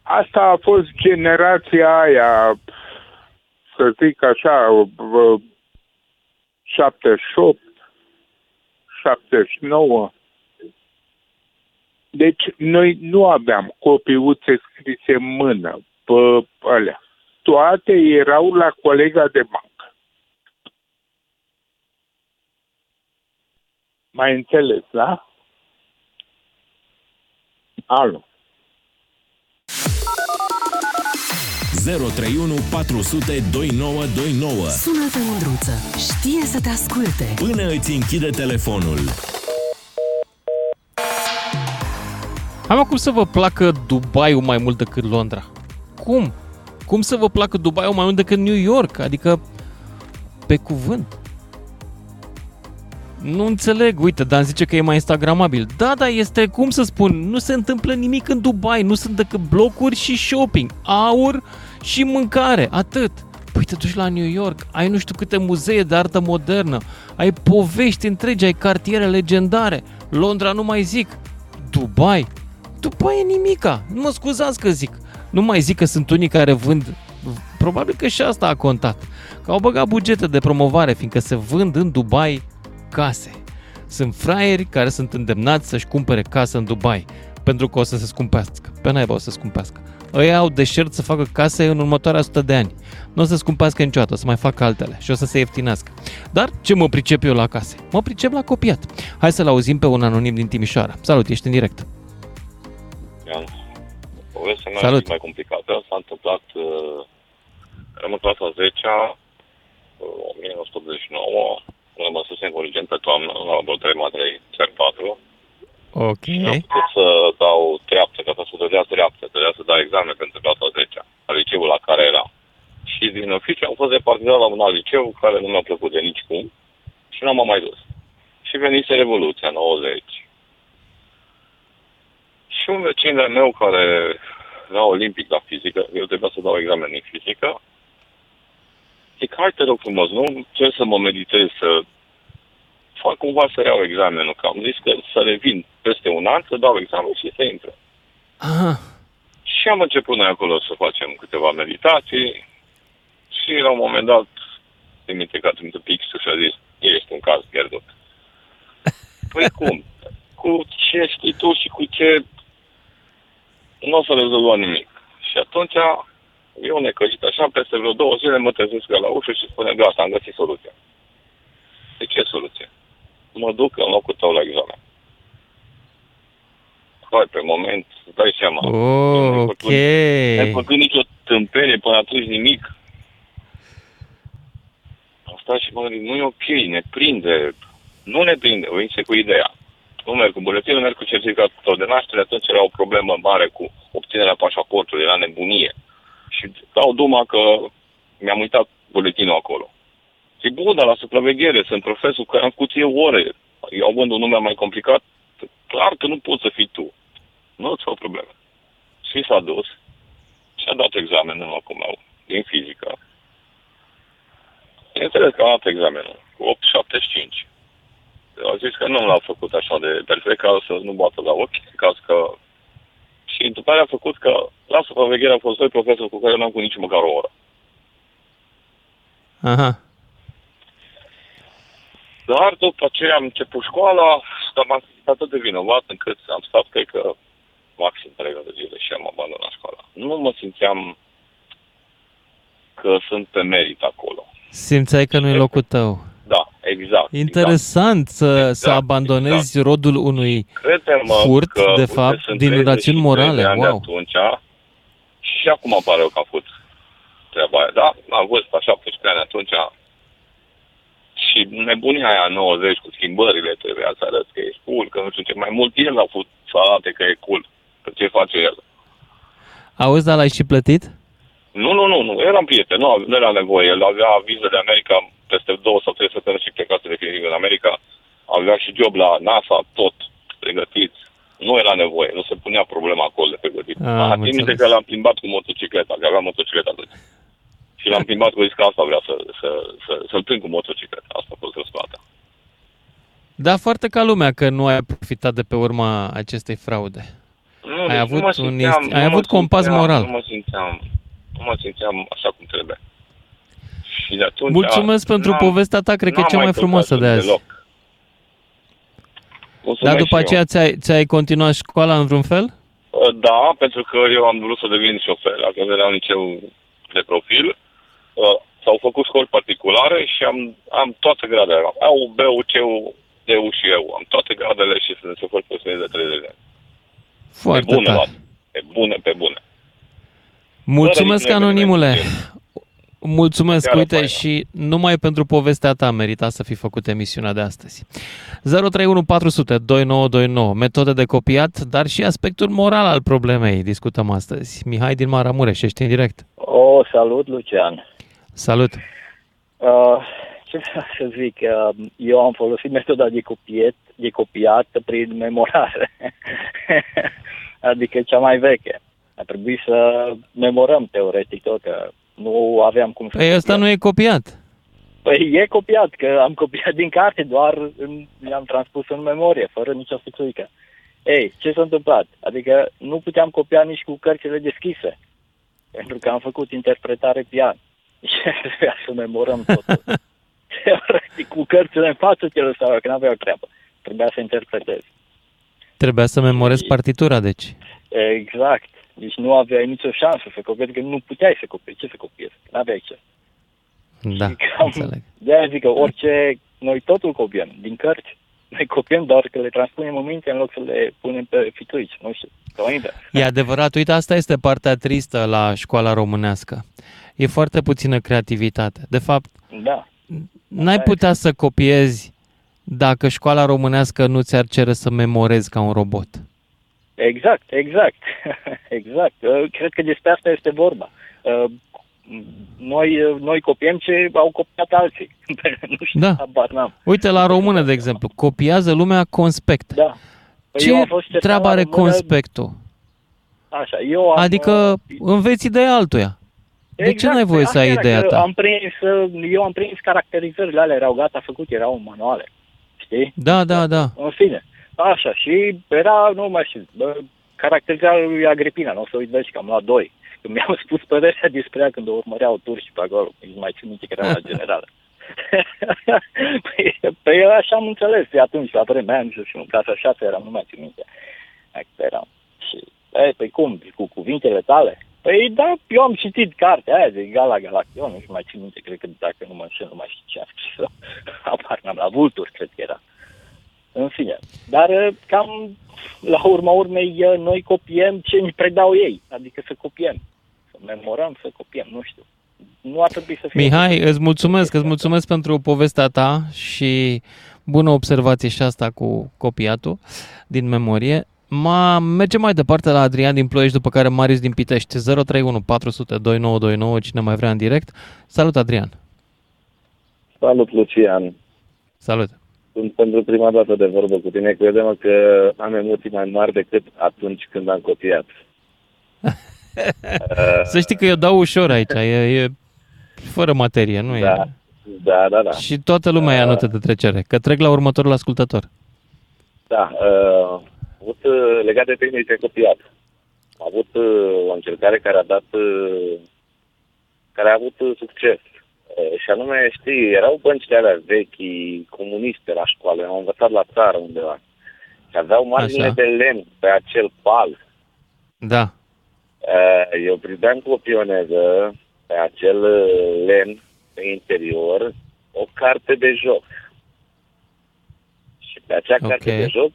Asta a fost generația aia, să zic așa, v- 78, 79. Deci noi nu aveam copiuțe scrise în mână pe alea. Toate erau la colega de bancă. Mai înțeles, da? Alo. 031 400 2929 Sună-te, Mândruță. Știe să te asculte. Până îți închide telefonul. Am cum să vă placă Dubai mai mult decât Londra? Cum? Cum să vă placă Dubai mai mult decât New York? Adică, pe cuvânt. Nu înțeleg, uite, Dan zice că e mai instagramabil. Da, da, este, cum să spun, nu se întâmplă nimic în Dubai, nu sunt decât blocuri și shopping, aur și mâncare, atât. Păi te duci la New York, ai nu știu câte muzee de artă modernă, ai povești întregi, ai cartiere legendare. Londra nu mai zic. Dubai? Dubai e nimica. Nu mă scuzați că zic. Nu mai zic că sunt unii care vând Probabil că și asta a contat. Că au băgat bugete de promovare, fiindcă se vând în Dubai case. Sunt fraieri care sunt îndemnați să-și cumpere casă în Dubai. pentru că o să se scumpească. Pe naiba o să se scumpească. Ei au deșert să facă case în următoarea 100 de ani. Nu o să scumpească niciodată, o să mai facă altele și o să se ieftinească. Dar ce mă pricep eu la case? Mă pricep la copiat. Hai să-l auzim pe un anonim din Timișoara. Salut, ești în direct. Ian. Povestea mea Salut. este mai complicată. S-a întâmplat, uh, eram în clasa 10-a, uh, 1989, rămăsesem corigent pe toamnă, la laboratorii materiei cer 4. Ok. Am putut să dau treaptă, ca să dădea treaptă, dădea să dau examen pentru clasa 10-a, la liceul la care era. Și din oficiu am fost departizat la un alt liceu care nu mi-a plăcut de nici cum și nu m-am mai dus. Și venise Revoluția 90. Și un vecin de meu care era olimpic la fizică, eu trebuia să dau examen în fizică, zic, hai te rog frumos, nu cer să mă meditez, să fac cumva să iau examenul, că am zis că să revin peste un an, să dau examen și să intre. Aha. Și am început noi acolo să facem câteva meditații și la un moment dat, țin minte că a trimis pixul și a zis, ești un caz pierdut. Păi cum? Cu ce știi tu și cu ce nu o să rezolvăm nimic. Și atunci, eu necăjit așa, peste vreo două zile mă trezesc eu la ușă și spune, gata, am găsit soluția. De ce soluție? Mă duc în locul tău la examen. Hai, pe moment, îți dai seama. Oh, ok. N-ai făcut nicio tâmpenie până atunci nimic. Am stat și mă gândit, nu e ok, ne prinde. Nu ne prinde, venise cu ideea. Nu merg cu buletinul, merg cu certificatul tău de naștere, atunci era o problemă mare cu obținerea pașaportului, era nebunie. Și dau duma că mi-am uitat buletinul acolo. Zic, bun, dar la supraveghere, sunt profesor care am făcut eu ore. Eu având un nume mai complicat, clar că nu poți să fii tu. Nu ți o problemă. Și s-a dus și a dat examen în locul meu, din fizică. Bineînțeles că a dat examenul cu 8,75. A zis că nu l-a făcut așa de perfect, ca să nu bată la ochi, ca că... Și după aia a făcut că la supraveghere au fost doi profesori cu care nu am cu nici măcar o oră. Aha. Dar după aceea am început școala, dar m-am simțit atât de vinovat încât am stat, cred că, maxim 3 de zile și am abandonat școala. Nu mă simțeam că sunt pe merit acolo. Simțeai că nu e locul tău. Da, exact. Interesant să, să abandonezi rodul unui Crede-mă furt, că, de uite, fapt, sunt din 33 rațiuni morale. de ani de Wow. atunci și acum îmi pare rău că am făcut treaba aia. Da, am văzut la 17 ani atunci și nebunia aia 90 cu schimbările, trebuia să arăți că ești cool, că nu știu ce, mai mult el a făcut să arate că e cool, că ce face el. Auzi, dar l-ai și plătit? Nu, nu, nu, nu, eram prieten, nu, nu era nevoie. El avea viză de America peste două sau trei săptămâni și plecase definitiv în America. Avea și job la NASA, tot pregătit. Nu era nevoie, nu se punea problema acolo de pregătit. Ah, Ah, am Țin minte înțeles. că l-am plimbat cu motocicleta, că avea motocicleta atunci. Și l-am plimbat cu zis că asta vrea să, să, să, să-l prind cu motocicleta. Asta a fost răsplata. Da, foarte ca lumea că nu ai profitat de pe urma acestei fraude. Nu, ai deci avut, nu mă un, simțeam, inst- nu ai mă avut compas simțeam, moral. Nu mă simțeam, nu mă simțeam așa cum trebuie. Și de atunci... Mulțumesc pentru n-am- povestea ta, cred că e n-am cea mai căutat frumoasă de azi. deloc. Mulțumesc Dar după și eu. aceea ți-ai, ți-ai continuat școala în vreun fel? Uh, Da, pentru că eu am vrut să devin șofer, la când era un liceu de profil. Uh, S-au făcut școli particulare și am, am toate gradele. Au B, U, C, U, D, U și eu. Am toate gradele și sunt șofer profesionist de 30 de ani. Foarte pe bune, tare. la, pe bune, pe bune. Mulțumesc, Fără niciun anonimule. Mulțumesc, Seara uite, faină. și numai pentru povestea ta merita să fi făcut emisiunea de astăzi. 031 400 2929, metode de copiat, dar și aspectul moral al problemei discutăm astăzi. Mihai din Maramureș, ești în direct. O, salut, Lucian. Salut! Uh, ce vreau să zic, uh, eu am folosit metoda de copiat, de copiat prin memorare, adică cea mai veche. A trebuit să memorăm teoretic tot, că nu aveam cum să... Păi ăsta nu e copiat. Păi e copiat, că am copiat din carte, doar în, le-am transpus în memorie, fără nicio fițuică. Ei, ce s-a întâmplat? Adică nu puteam copia nici cu cărțile deschise, pentru că am făcut interpretare pian. Și trebuia să memorăm totul. Practic, cu cărțile în față te lăsau, că n-aveau treabă. Trebuia să interpretezi. Trebuia să memorezi partitura, deci. Exact. Deci nu aveai nicio șansă să copiezi, că nu puteai să copiezi. Ce să copiezi? Nu aveai ce. Da, Cam, de-aia zic că orice, noi totul copiem, din cărți. Noi copiem doar că le transpunem în minte în loc să le punem pe fituici, nu știu, sau invers. E adevărat, uite, asta este partea tristă la școala românească. E foarte puțină creativitate. De fapt, Da. n-ai putea să copiezi dacă școala românească nu ți-ar cere să memorezi ca un robot. Exact, exact. exact. Uh, Cred că despre asta este vorba. Uh, Noi, uh, noi copiem ce au copiat alții. nu știu, Da. habar n-am. Uite, la română, de exemplu, copiază lumea conspect. Da. Păi Ce eu am fost certat treabă la are română- conspectul? Așa, eu am... Adică înveți ideea altuia. De ce n-ai voie păi să ai asta era ideea că ta? Am prins, uh, eu am prins caracterizările alea, erau gata făcute, erau manuale. Știi? Da, da, da. În fine. Așa, și era, nu mai știu, bă, caracterizarea lui Agripina, nu o să uit vezi că am luat doi. Când mi-au spus părerea despre ea când o urmăreau turci pe acolo, nici mai țin minte că era la generală. păi, păi eu așa am înțeles de atunci, la vremea aia, nu știu, și în clasa 6 eram, nu mai țin minte. Dacă eram. Și, e, păi cum, cu cuvintele tale? Păi da, eu am citit cartea aia de Gala Galaction, nu știu mai țin minte, cred că dacă nu mă înșel, nu mai știu ce a scris-o. Apar n-am la Vultur, cred că era. În fine. Dar uh, cam la urma urmei uh, noi copiem ce ne predau ei. Adică să copiem. Să memorăm, să copiem, nu știu. Nu ar trebui să fie... Mihai, îți mulțumesc, îți mulțumesc pentru povestea ta și bună observație și asta cu copiatul din memorie. Ma, mergem mai departe la Adrian din Ploiești, după care Marius din Pitești. 031 400 2929, cine mai vrea în direct. Salut, Adrian! Salut, Lucian. Salut! Sunt pentru prima dată de vorbă cu tine. Credem că am emoții mai mari decât atunci când am copiat. Să știi că eu dau ușor aici, e, e fără materie, nu Da, e... da, da. da. Și toată lumea ia notă de trecere, că trec la următorul ascultător. Da, uh, am avut uh, legat de tehnici de copiat. Am avut uh, o încercare care a dat, uh, care a avut uh, succes. Uh, și anume, știi, erau băncile alea vechi, comuniste la școală, am învățat la țară undeva. Și aveau margine Așa. de lemn pe acel pal. Da. Uh, Eu prindeam cu o pioneză pe acel uh, lemn pe interior o carte de joc. Și pe acea carte Ok. de joc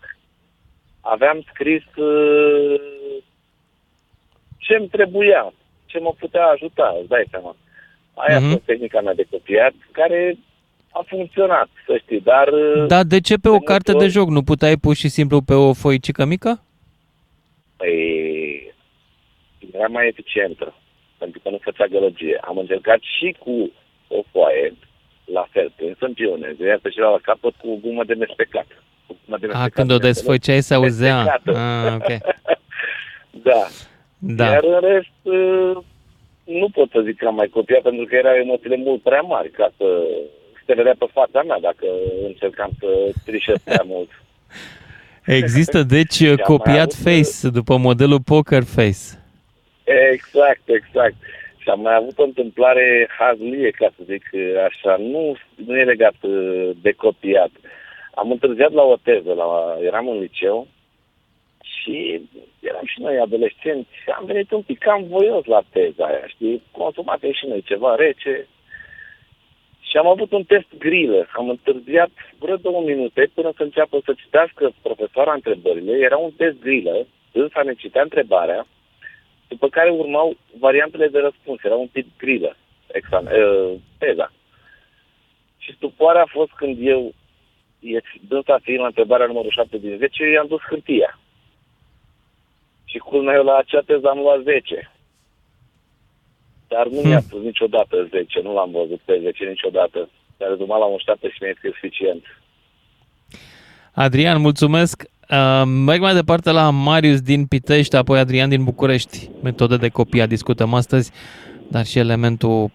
aveam scris uh, ce-mi trebuia, ce mă putea ajuta, îți dai seama. Aia a Mhm. fost tehnica mea de copiat, care a funcționat, să știi, dar... uh, Dar de ce pe o multe carte de ori- joc? Nu puteai pur și simplu pe o foicică mică? Păi, era mai eficientă, pentru că nu făcea gălăgie. Am încercat și cu o foaie, la fel, prins în pioneze, iar pe celălalt la capăt cu gumă de mestecat. Cu gumă de A, mestecat, când o desfăceai se auzea. Mestecată. Ah, ok. Da. Da. Iar în rest, uh, nu pot să zic că am mai copiat, pentru că erau emoțiile mult prea mari ca să se vedea pe fața mea dacă încercam să trișez prea mult. Există, deci, Și am mai copiat avut, face după modelul Poker Face. Exact, exact. Și am mai avut o întâmplare hazlie, ca să zic așa, nu, nu e legat uh, de copiat. Am întârziat la o teză, la, eram în liceu și eram și noi adolescenți și am venit un pic cam voios la teza aia, știi, consumate și noi ceva rece și am avut un test grilă. Am întârziat vreo două minute până să înceapă să citească profesoara întrebările. Era un test grilă, însă ne citea întrebarea, după care urmau variantele de răspuns. Era un tip grilă, examen, uh, teza. Și stupoarea a fost când eu, e- dânsa fiind la întrebarea numărul 7 din 10, eu i-am dus hârtia. Și culmea eu la acea teză am luat 10. Dar nu mi-a pus niciodată 10, nu l-am văzut pe 10 niciodată. Dar rezumat la un 7 și mi-e suficient. Adrian, mulțumesc. Uh, merg mai departe la Marius din Pitești, apoi Adrian din București. Metodă de copiat discutăm astăzi, dar și elementul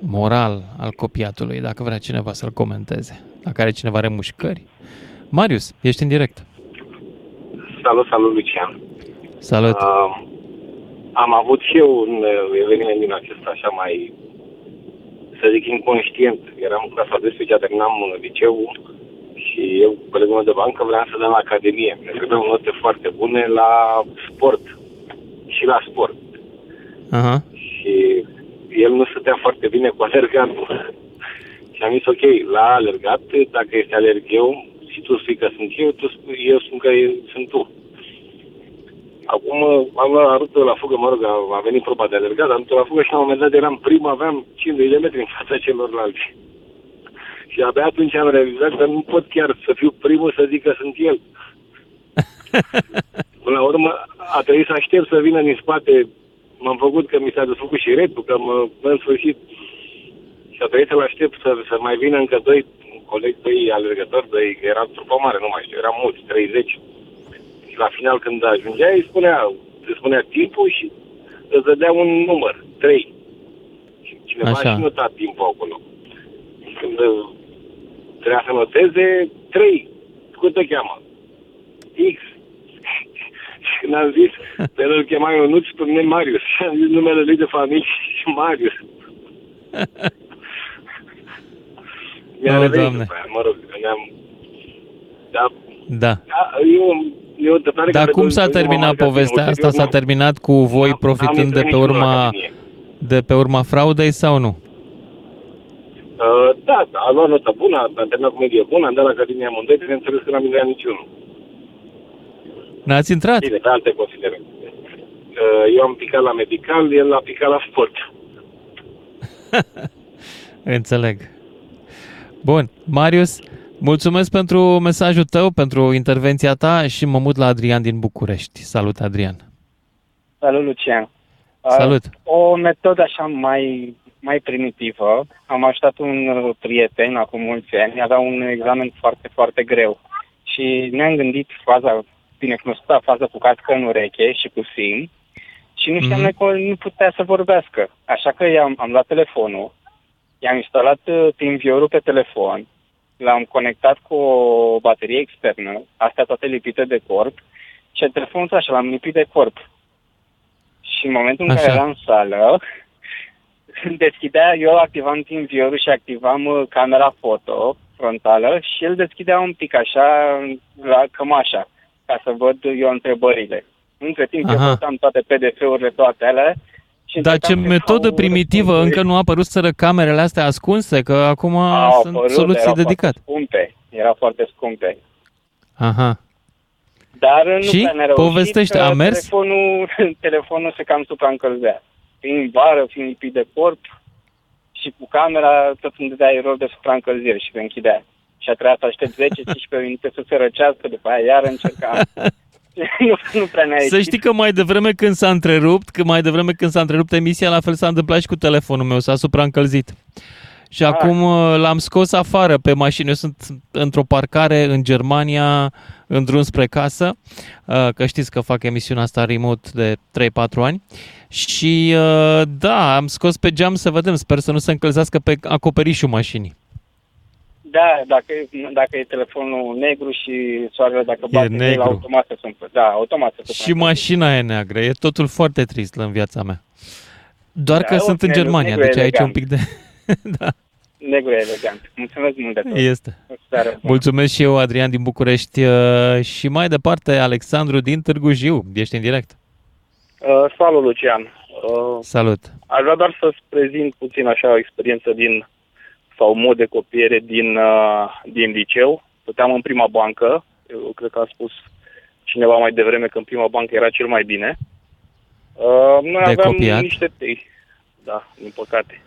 moral al copiatului, dacă vrea cineva să-l comenteze. Dacă are cineva remușcări. Marius, ești în direct. Salut, salut, Lucian. Salut. Uh, am avut și eu un uh, eveniment din acesta așa mai, să zic, inconștient. Eram în clasa 12, terminam uh, liceu Și eu, cu colegul meu de bancă, vreau să dăm la academie. Ne trebuiau note foarte bune la sport și la sport. Aha. Și el nu stătea foarte bine cu alergatul. și am zis, ok, la alergat, dacă este alerg eu, și tu spui că sunt eu, tu spui, eu spun că e- sunt tu. Acum am luat rută la fugă, mă rog, a, a venit proba de alergat, am rută la fugă și la un moment dat eram prim, aveam 50 de metri în fața celorlalți. Și abia atunci am realizat că nu pot chiar să fiu primul să zic că sunt el. Până la urmă a trebuit să aștept să vină din spate. M-am făcut că mi s-a desfăcut și repul, că mă, în sfârșit. Și a trebuit să-l aștept să, să mai vină încă doi colegi, doi alergători, doi, că era trupă mare, nu mai știu, eram mulți, 30. Și la final când ajungea, îi spunea, îi spunea timpul și îți dădea un număr, 3. Și cineva Așa. a și notat timpul acolo. Și când uh, trebuia să noteze, 3. Cum te cheamă? X. și când am zis, pe el îl chema Ionuț, pe mine Marius. Și am zis numele lui de familie și Marius. Mi-a O, revenit Doamne. după aia, mă rog, ne-am... Da, Da. da, e o, e o întâmplare Dar care cum pe- s-a pe mine m-a terminat marcat povestea ulterior, asta? S-a nu. terminat cu voi profitând de intrat pe niciunul la urma Academie. de pe urma fraudei sau nu? Uh, da, da, a luat notă bună, am terminat cu medie bună, am dat la Academia Mondei, bineînțeles că n-am intrat niciunul. N-ați intrat? Bine, pe alte considerente. Uh, eu am picat la medical, el a picat la sport. Înțeleg. Bun. Marius, mulțumesc pentru mesajul tău, pentru intervenția ta și mă mut la Adrian din București. Salut, Adrian. Salut, Lucian. Uh, Salut. O metodă așa mai, mai primitivă. Am ajutat un uh, prieten acum mulți ani, avea un examen foarte, foarte greu. Și ne-am gândit faza, binecunoscuta fază cu cască în ureche și cu sim și nu știam Mhm. mm-hmm. că nu putea să vorbească. Așa că i-am, am luat telefonul, i-am instalat uh, TeamViewer-ul pe telefon, l-am conectat cu o baterie externă, astea toate lipite de corp, și telefonul așa l-am lipit de corp. Și în momentul în Așa. care eram în sală, deschidea, eu activam TeamViewer-ul și activam uh, camera foto frontală și el deschidea un pic așa la cămașa, ca să văd eu întrebările. Între timp eu Aha. făceam toate PDF-urile, toate alea. Și Dar ce încercam să metodă dau primitivă, încă nu a apărut să camerele astea ascunse, că acum Au sunt apărut, soluții erau dedicate. Foarte scumpe. Era foarte scumpe. Aha. Dar nu Și? prea ne-a reușit, Povestește, că a mers? Telefonul, telefonul se cam supraîncălzea. Fiind vară, fiind lipit de corp și cu camera, tot îmi dădea erori de supraîncălzire și se închidea. Și a trebuit să aștept 10-15 minute să se răcească, după aia iar încercam. nu, nu prea ne-a Să ieșit. știi că mai devreme când s-a întrerupt, că mai devreme când s-a întrerupt emisia, la fel s-a întâmplat și cu telefonul meu, s-a supraîncălzit. Și Ah. acum uh, l-am scos afară pe mașină. Eu sunt într-o parcare în Germania, în drum spre casă, uh, că știți că fac emisiunea asta remote de 3-4 ani. Și uh, da, am scos pe geam să vedem, sper să nu se încălzească pe acoperișul mașinii. Da, dacă, e- dacă e telefonul negru și soarele dacă bate, el negru. automat se sunt. Da, automat se Și mașina e neagră, e totul foarte trist în viața mea. Doar Da, că sunt în negru- Germania, negru e deci aici e un elegant. pic de... Negru e elegant. Mulțumesc mult de tot. Este. O seară bună. Mulțumesc și eu, Adrian din București uh, și mai departe Alexandru din Târgu Jiu. Ești în direct. Uh, salut, Lucian. Uh, Salut. aș vrea doar să-ți prezint puțin așa o experiență din sau mod de copiere din, uh, din liceu. Stăteam în prima bancă. Eu cred că a spus cineva mai devreme că în prima bancă era cel mai bine. Uh, noi De aveam copiat. niște tei. Da, din păcate.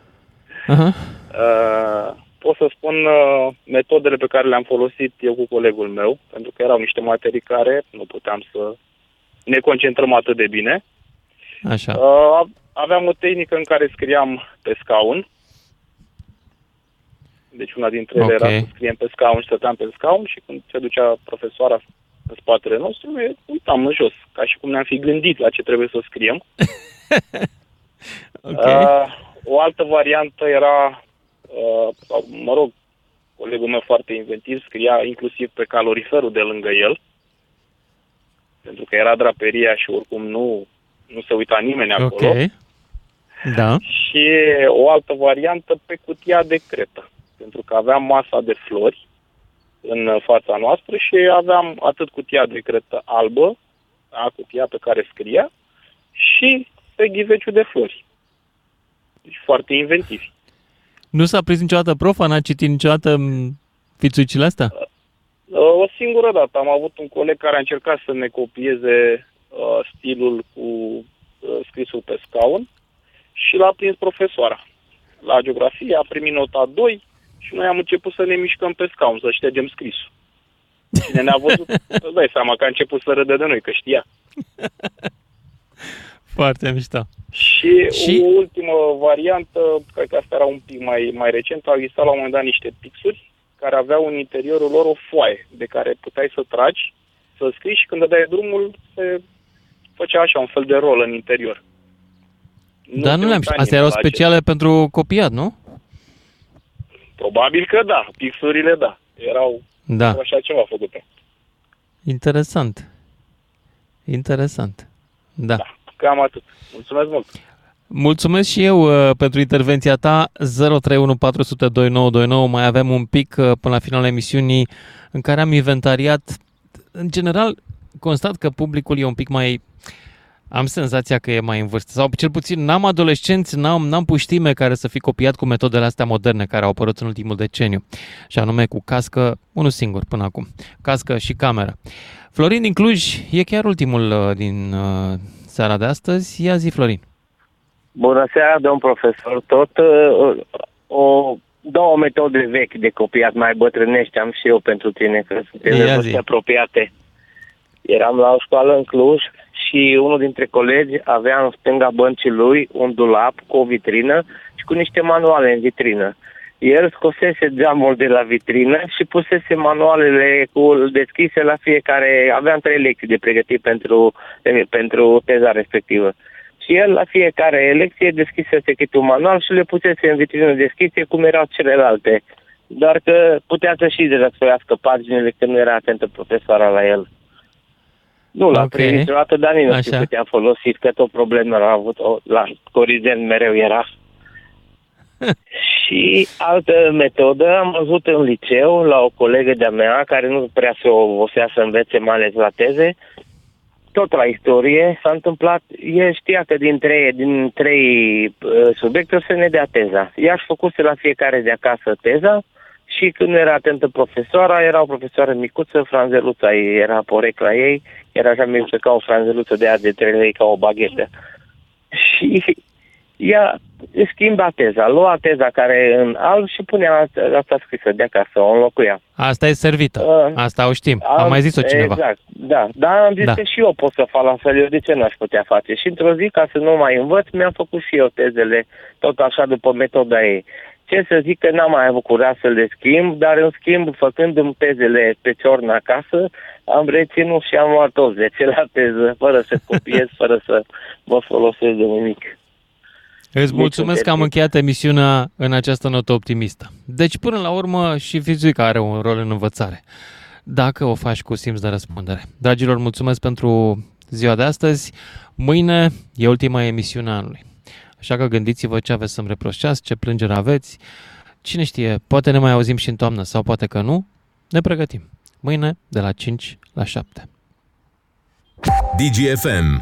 Aha. Uh, pot să spun uh, metodele pe care le-am folosit eu cu colegul meu, pentru că erau niște materii care nu puteam să ne concentrăm atât de bine. Așa. Uh, aveam o tehnică în care scriam pe scaun. Deci una dintre ele Ok. era să scriem pe scaun și stăteam pe scaun și când se ducea profesoara în spatele nostru, ne uitam în jos, ca și cum ne-am fi gândit la ce trebuie să scriem. Ok. Uh, o altă variantă era, uh, sau, mă rog, colegul meu foarte inventiv scria inclusiv pe caloriferul de lângă el, pentru că era draperia și oricum nu, nu se uita nimeni acolo. Ok. Da. Și o altă variantă pe cutia de cretă, pentru că aveam masa de flori în fața noastră și aveam atât cutia de cretă albă, da, cutia pe care scria, și pe ghiveciul de flori. Deci foarte inventivi. Nu s-a prins niciodată profa, n-a citit niciodată m, fițuicile astea? O singură dată am avut un coleg care a încercat să ne copieze uh, stilul cu uh, scrisul pe scaun și l-a prins profesoara. La geografie a primit nota 2 și noi am început să ne mișcăm pe scaun, să ștergem scrisul. Cine ne-a văzut, îți dai seama că a început să râdă de noi, că știa. Foarte mișto. Și, Și? și o ultimă variantă, cred că asta era un pic mai, mai recent, au existat la un moment dat niște pixuri care aveau în interiorul lor o foaie de care puteai să tragi, să scriși și când dai drumul se făcea așa un fel de rol în interior. Dar nu te le-am uita știut. Astea erau nimeni la speciale pentru copiat, nu? Acest- Probabil că da, pixurile da. Erau Da. erau așa ceva făcute. Interesant. Interesant. Da. Cam atât. Mulțumesc mult! Mulțumesc și eu uh, pentru intervenția ta. 031 Mai avem un pic uh, până la finalul emisiunii în care am inventariat. În general, constat că publicul e un pic mai... Am senzația că e mai în vârstă. Sau cel puțin n-am adolescenți, n-am, n-am puștime care să fi copiat cu metodele astea moderne care au apărut în ultimul deceniu. Și anume cu cască, unul singur până acum. Cască și cameră. Florin din Cluj e chiar ultimul uh, din uh, seara de astăzi. Ia zi, Florin. Bună seara, domn profesor. Tot uh, o, două metode vechi de copiat, mai bătrânești am și eu pentru tine, că suntem Ia de zi. vârste apropiate. Eram la o școală în Cluj și unul dintre colegi avea în stânga băncii lui un dulap cu o vitrină și cu niște manuale în vitrină. El scosese geamul de la vitrină și pusese manualele cu deschise la fiecare. Aveam trei lecții de pregătit pentru, pentru teza respectivă. Și el la fiecare lecție deschisese câte un manual și le pusese în vitrină deschise cum erau celelalte. Doar că putea să și dezasfoiască paginile că nu era atentă profesoara la el. Nu l-a Ok. okay. prins niciodată, dar nici nu știu Așa. câte am folosit, că tot problemă a avut o, la Corigent mereu era. și altă metodă am văzut în liceu la o colegă de-a mea care nu prea se obosea să învețe mai ales la teze, tot la istorie s-a întâmplat, el știa că din trei, din trei uh, subiecte o să ne dea teza. Ea își făcuse la fiecare de acasă teza și când era atentă profesoara, era o profesoară micuță, franzeluța ei, era porecla ei, era așa micuță ca o franzeluță de aia de trei lei, ca o baghetă. Și ea schimba teza, lua teza care e în alb și punea asta, asta scrisă de acasă, o înlocuia. Asta e servită. Uh, Asta o știm. Am mai zis-o cineva. Exact, da. Dar am zis Da. că și eu pot să fac la fel, eu de ce n-aș putea face? Și într-o zi, ca să nu mai învăț, mi-am făcut și eu tezele, tot așa după metoda ei. Ce să zic că n-am mai avut curaj să le schimb, dar în schimb, făcându-mi tezele pe ciorn acasă, am reținut și am luat toți 10 la teză, fără să copiez, fără să mă folosesc de nimic. Îți mulțumesc că am încheiat emisiunea în această notă optimistă. Deci, până la urmă, și fizica are un rol în învățare, dacă o faci cu simț de răspundere. Dragilor, mulțumesc pentru ziua de astăzi. Mâine e ultima emisiune a anului. Așa că gândiți-vă ce aveți să-mi reproșați, ce plângere aveți. Cine știe, poate ne mai auzim și în toamnă sau poate că nu. Ne pregătim. Mâine de la 5 la 7. DGFM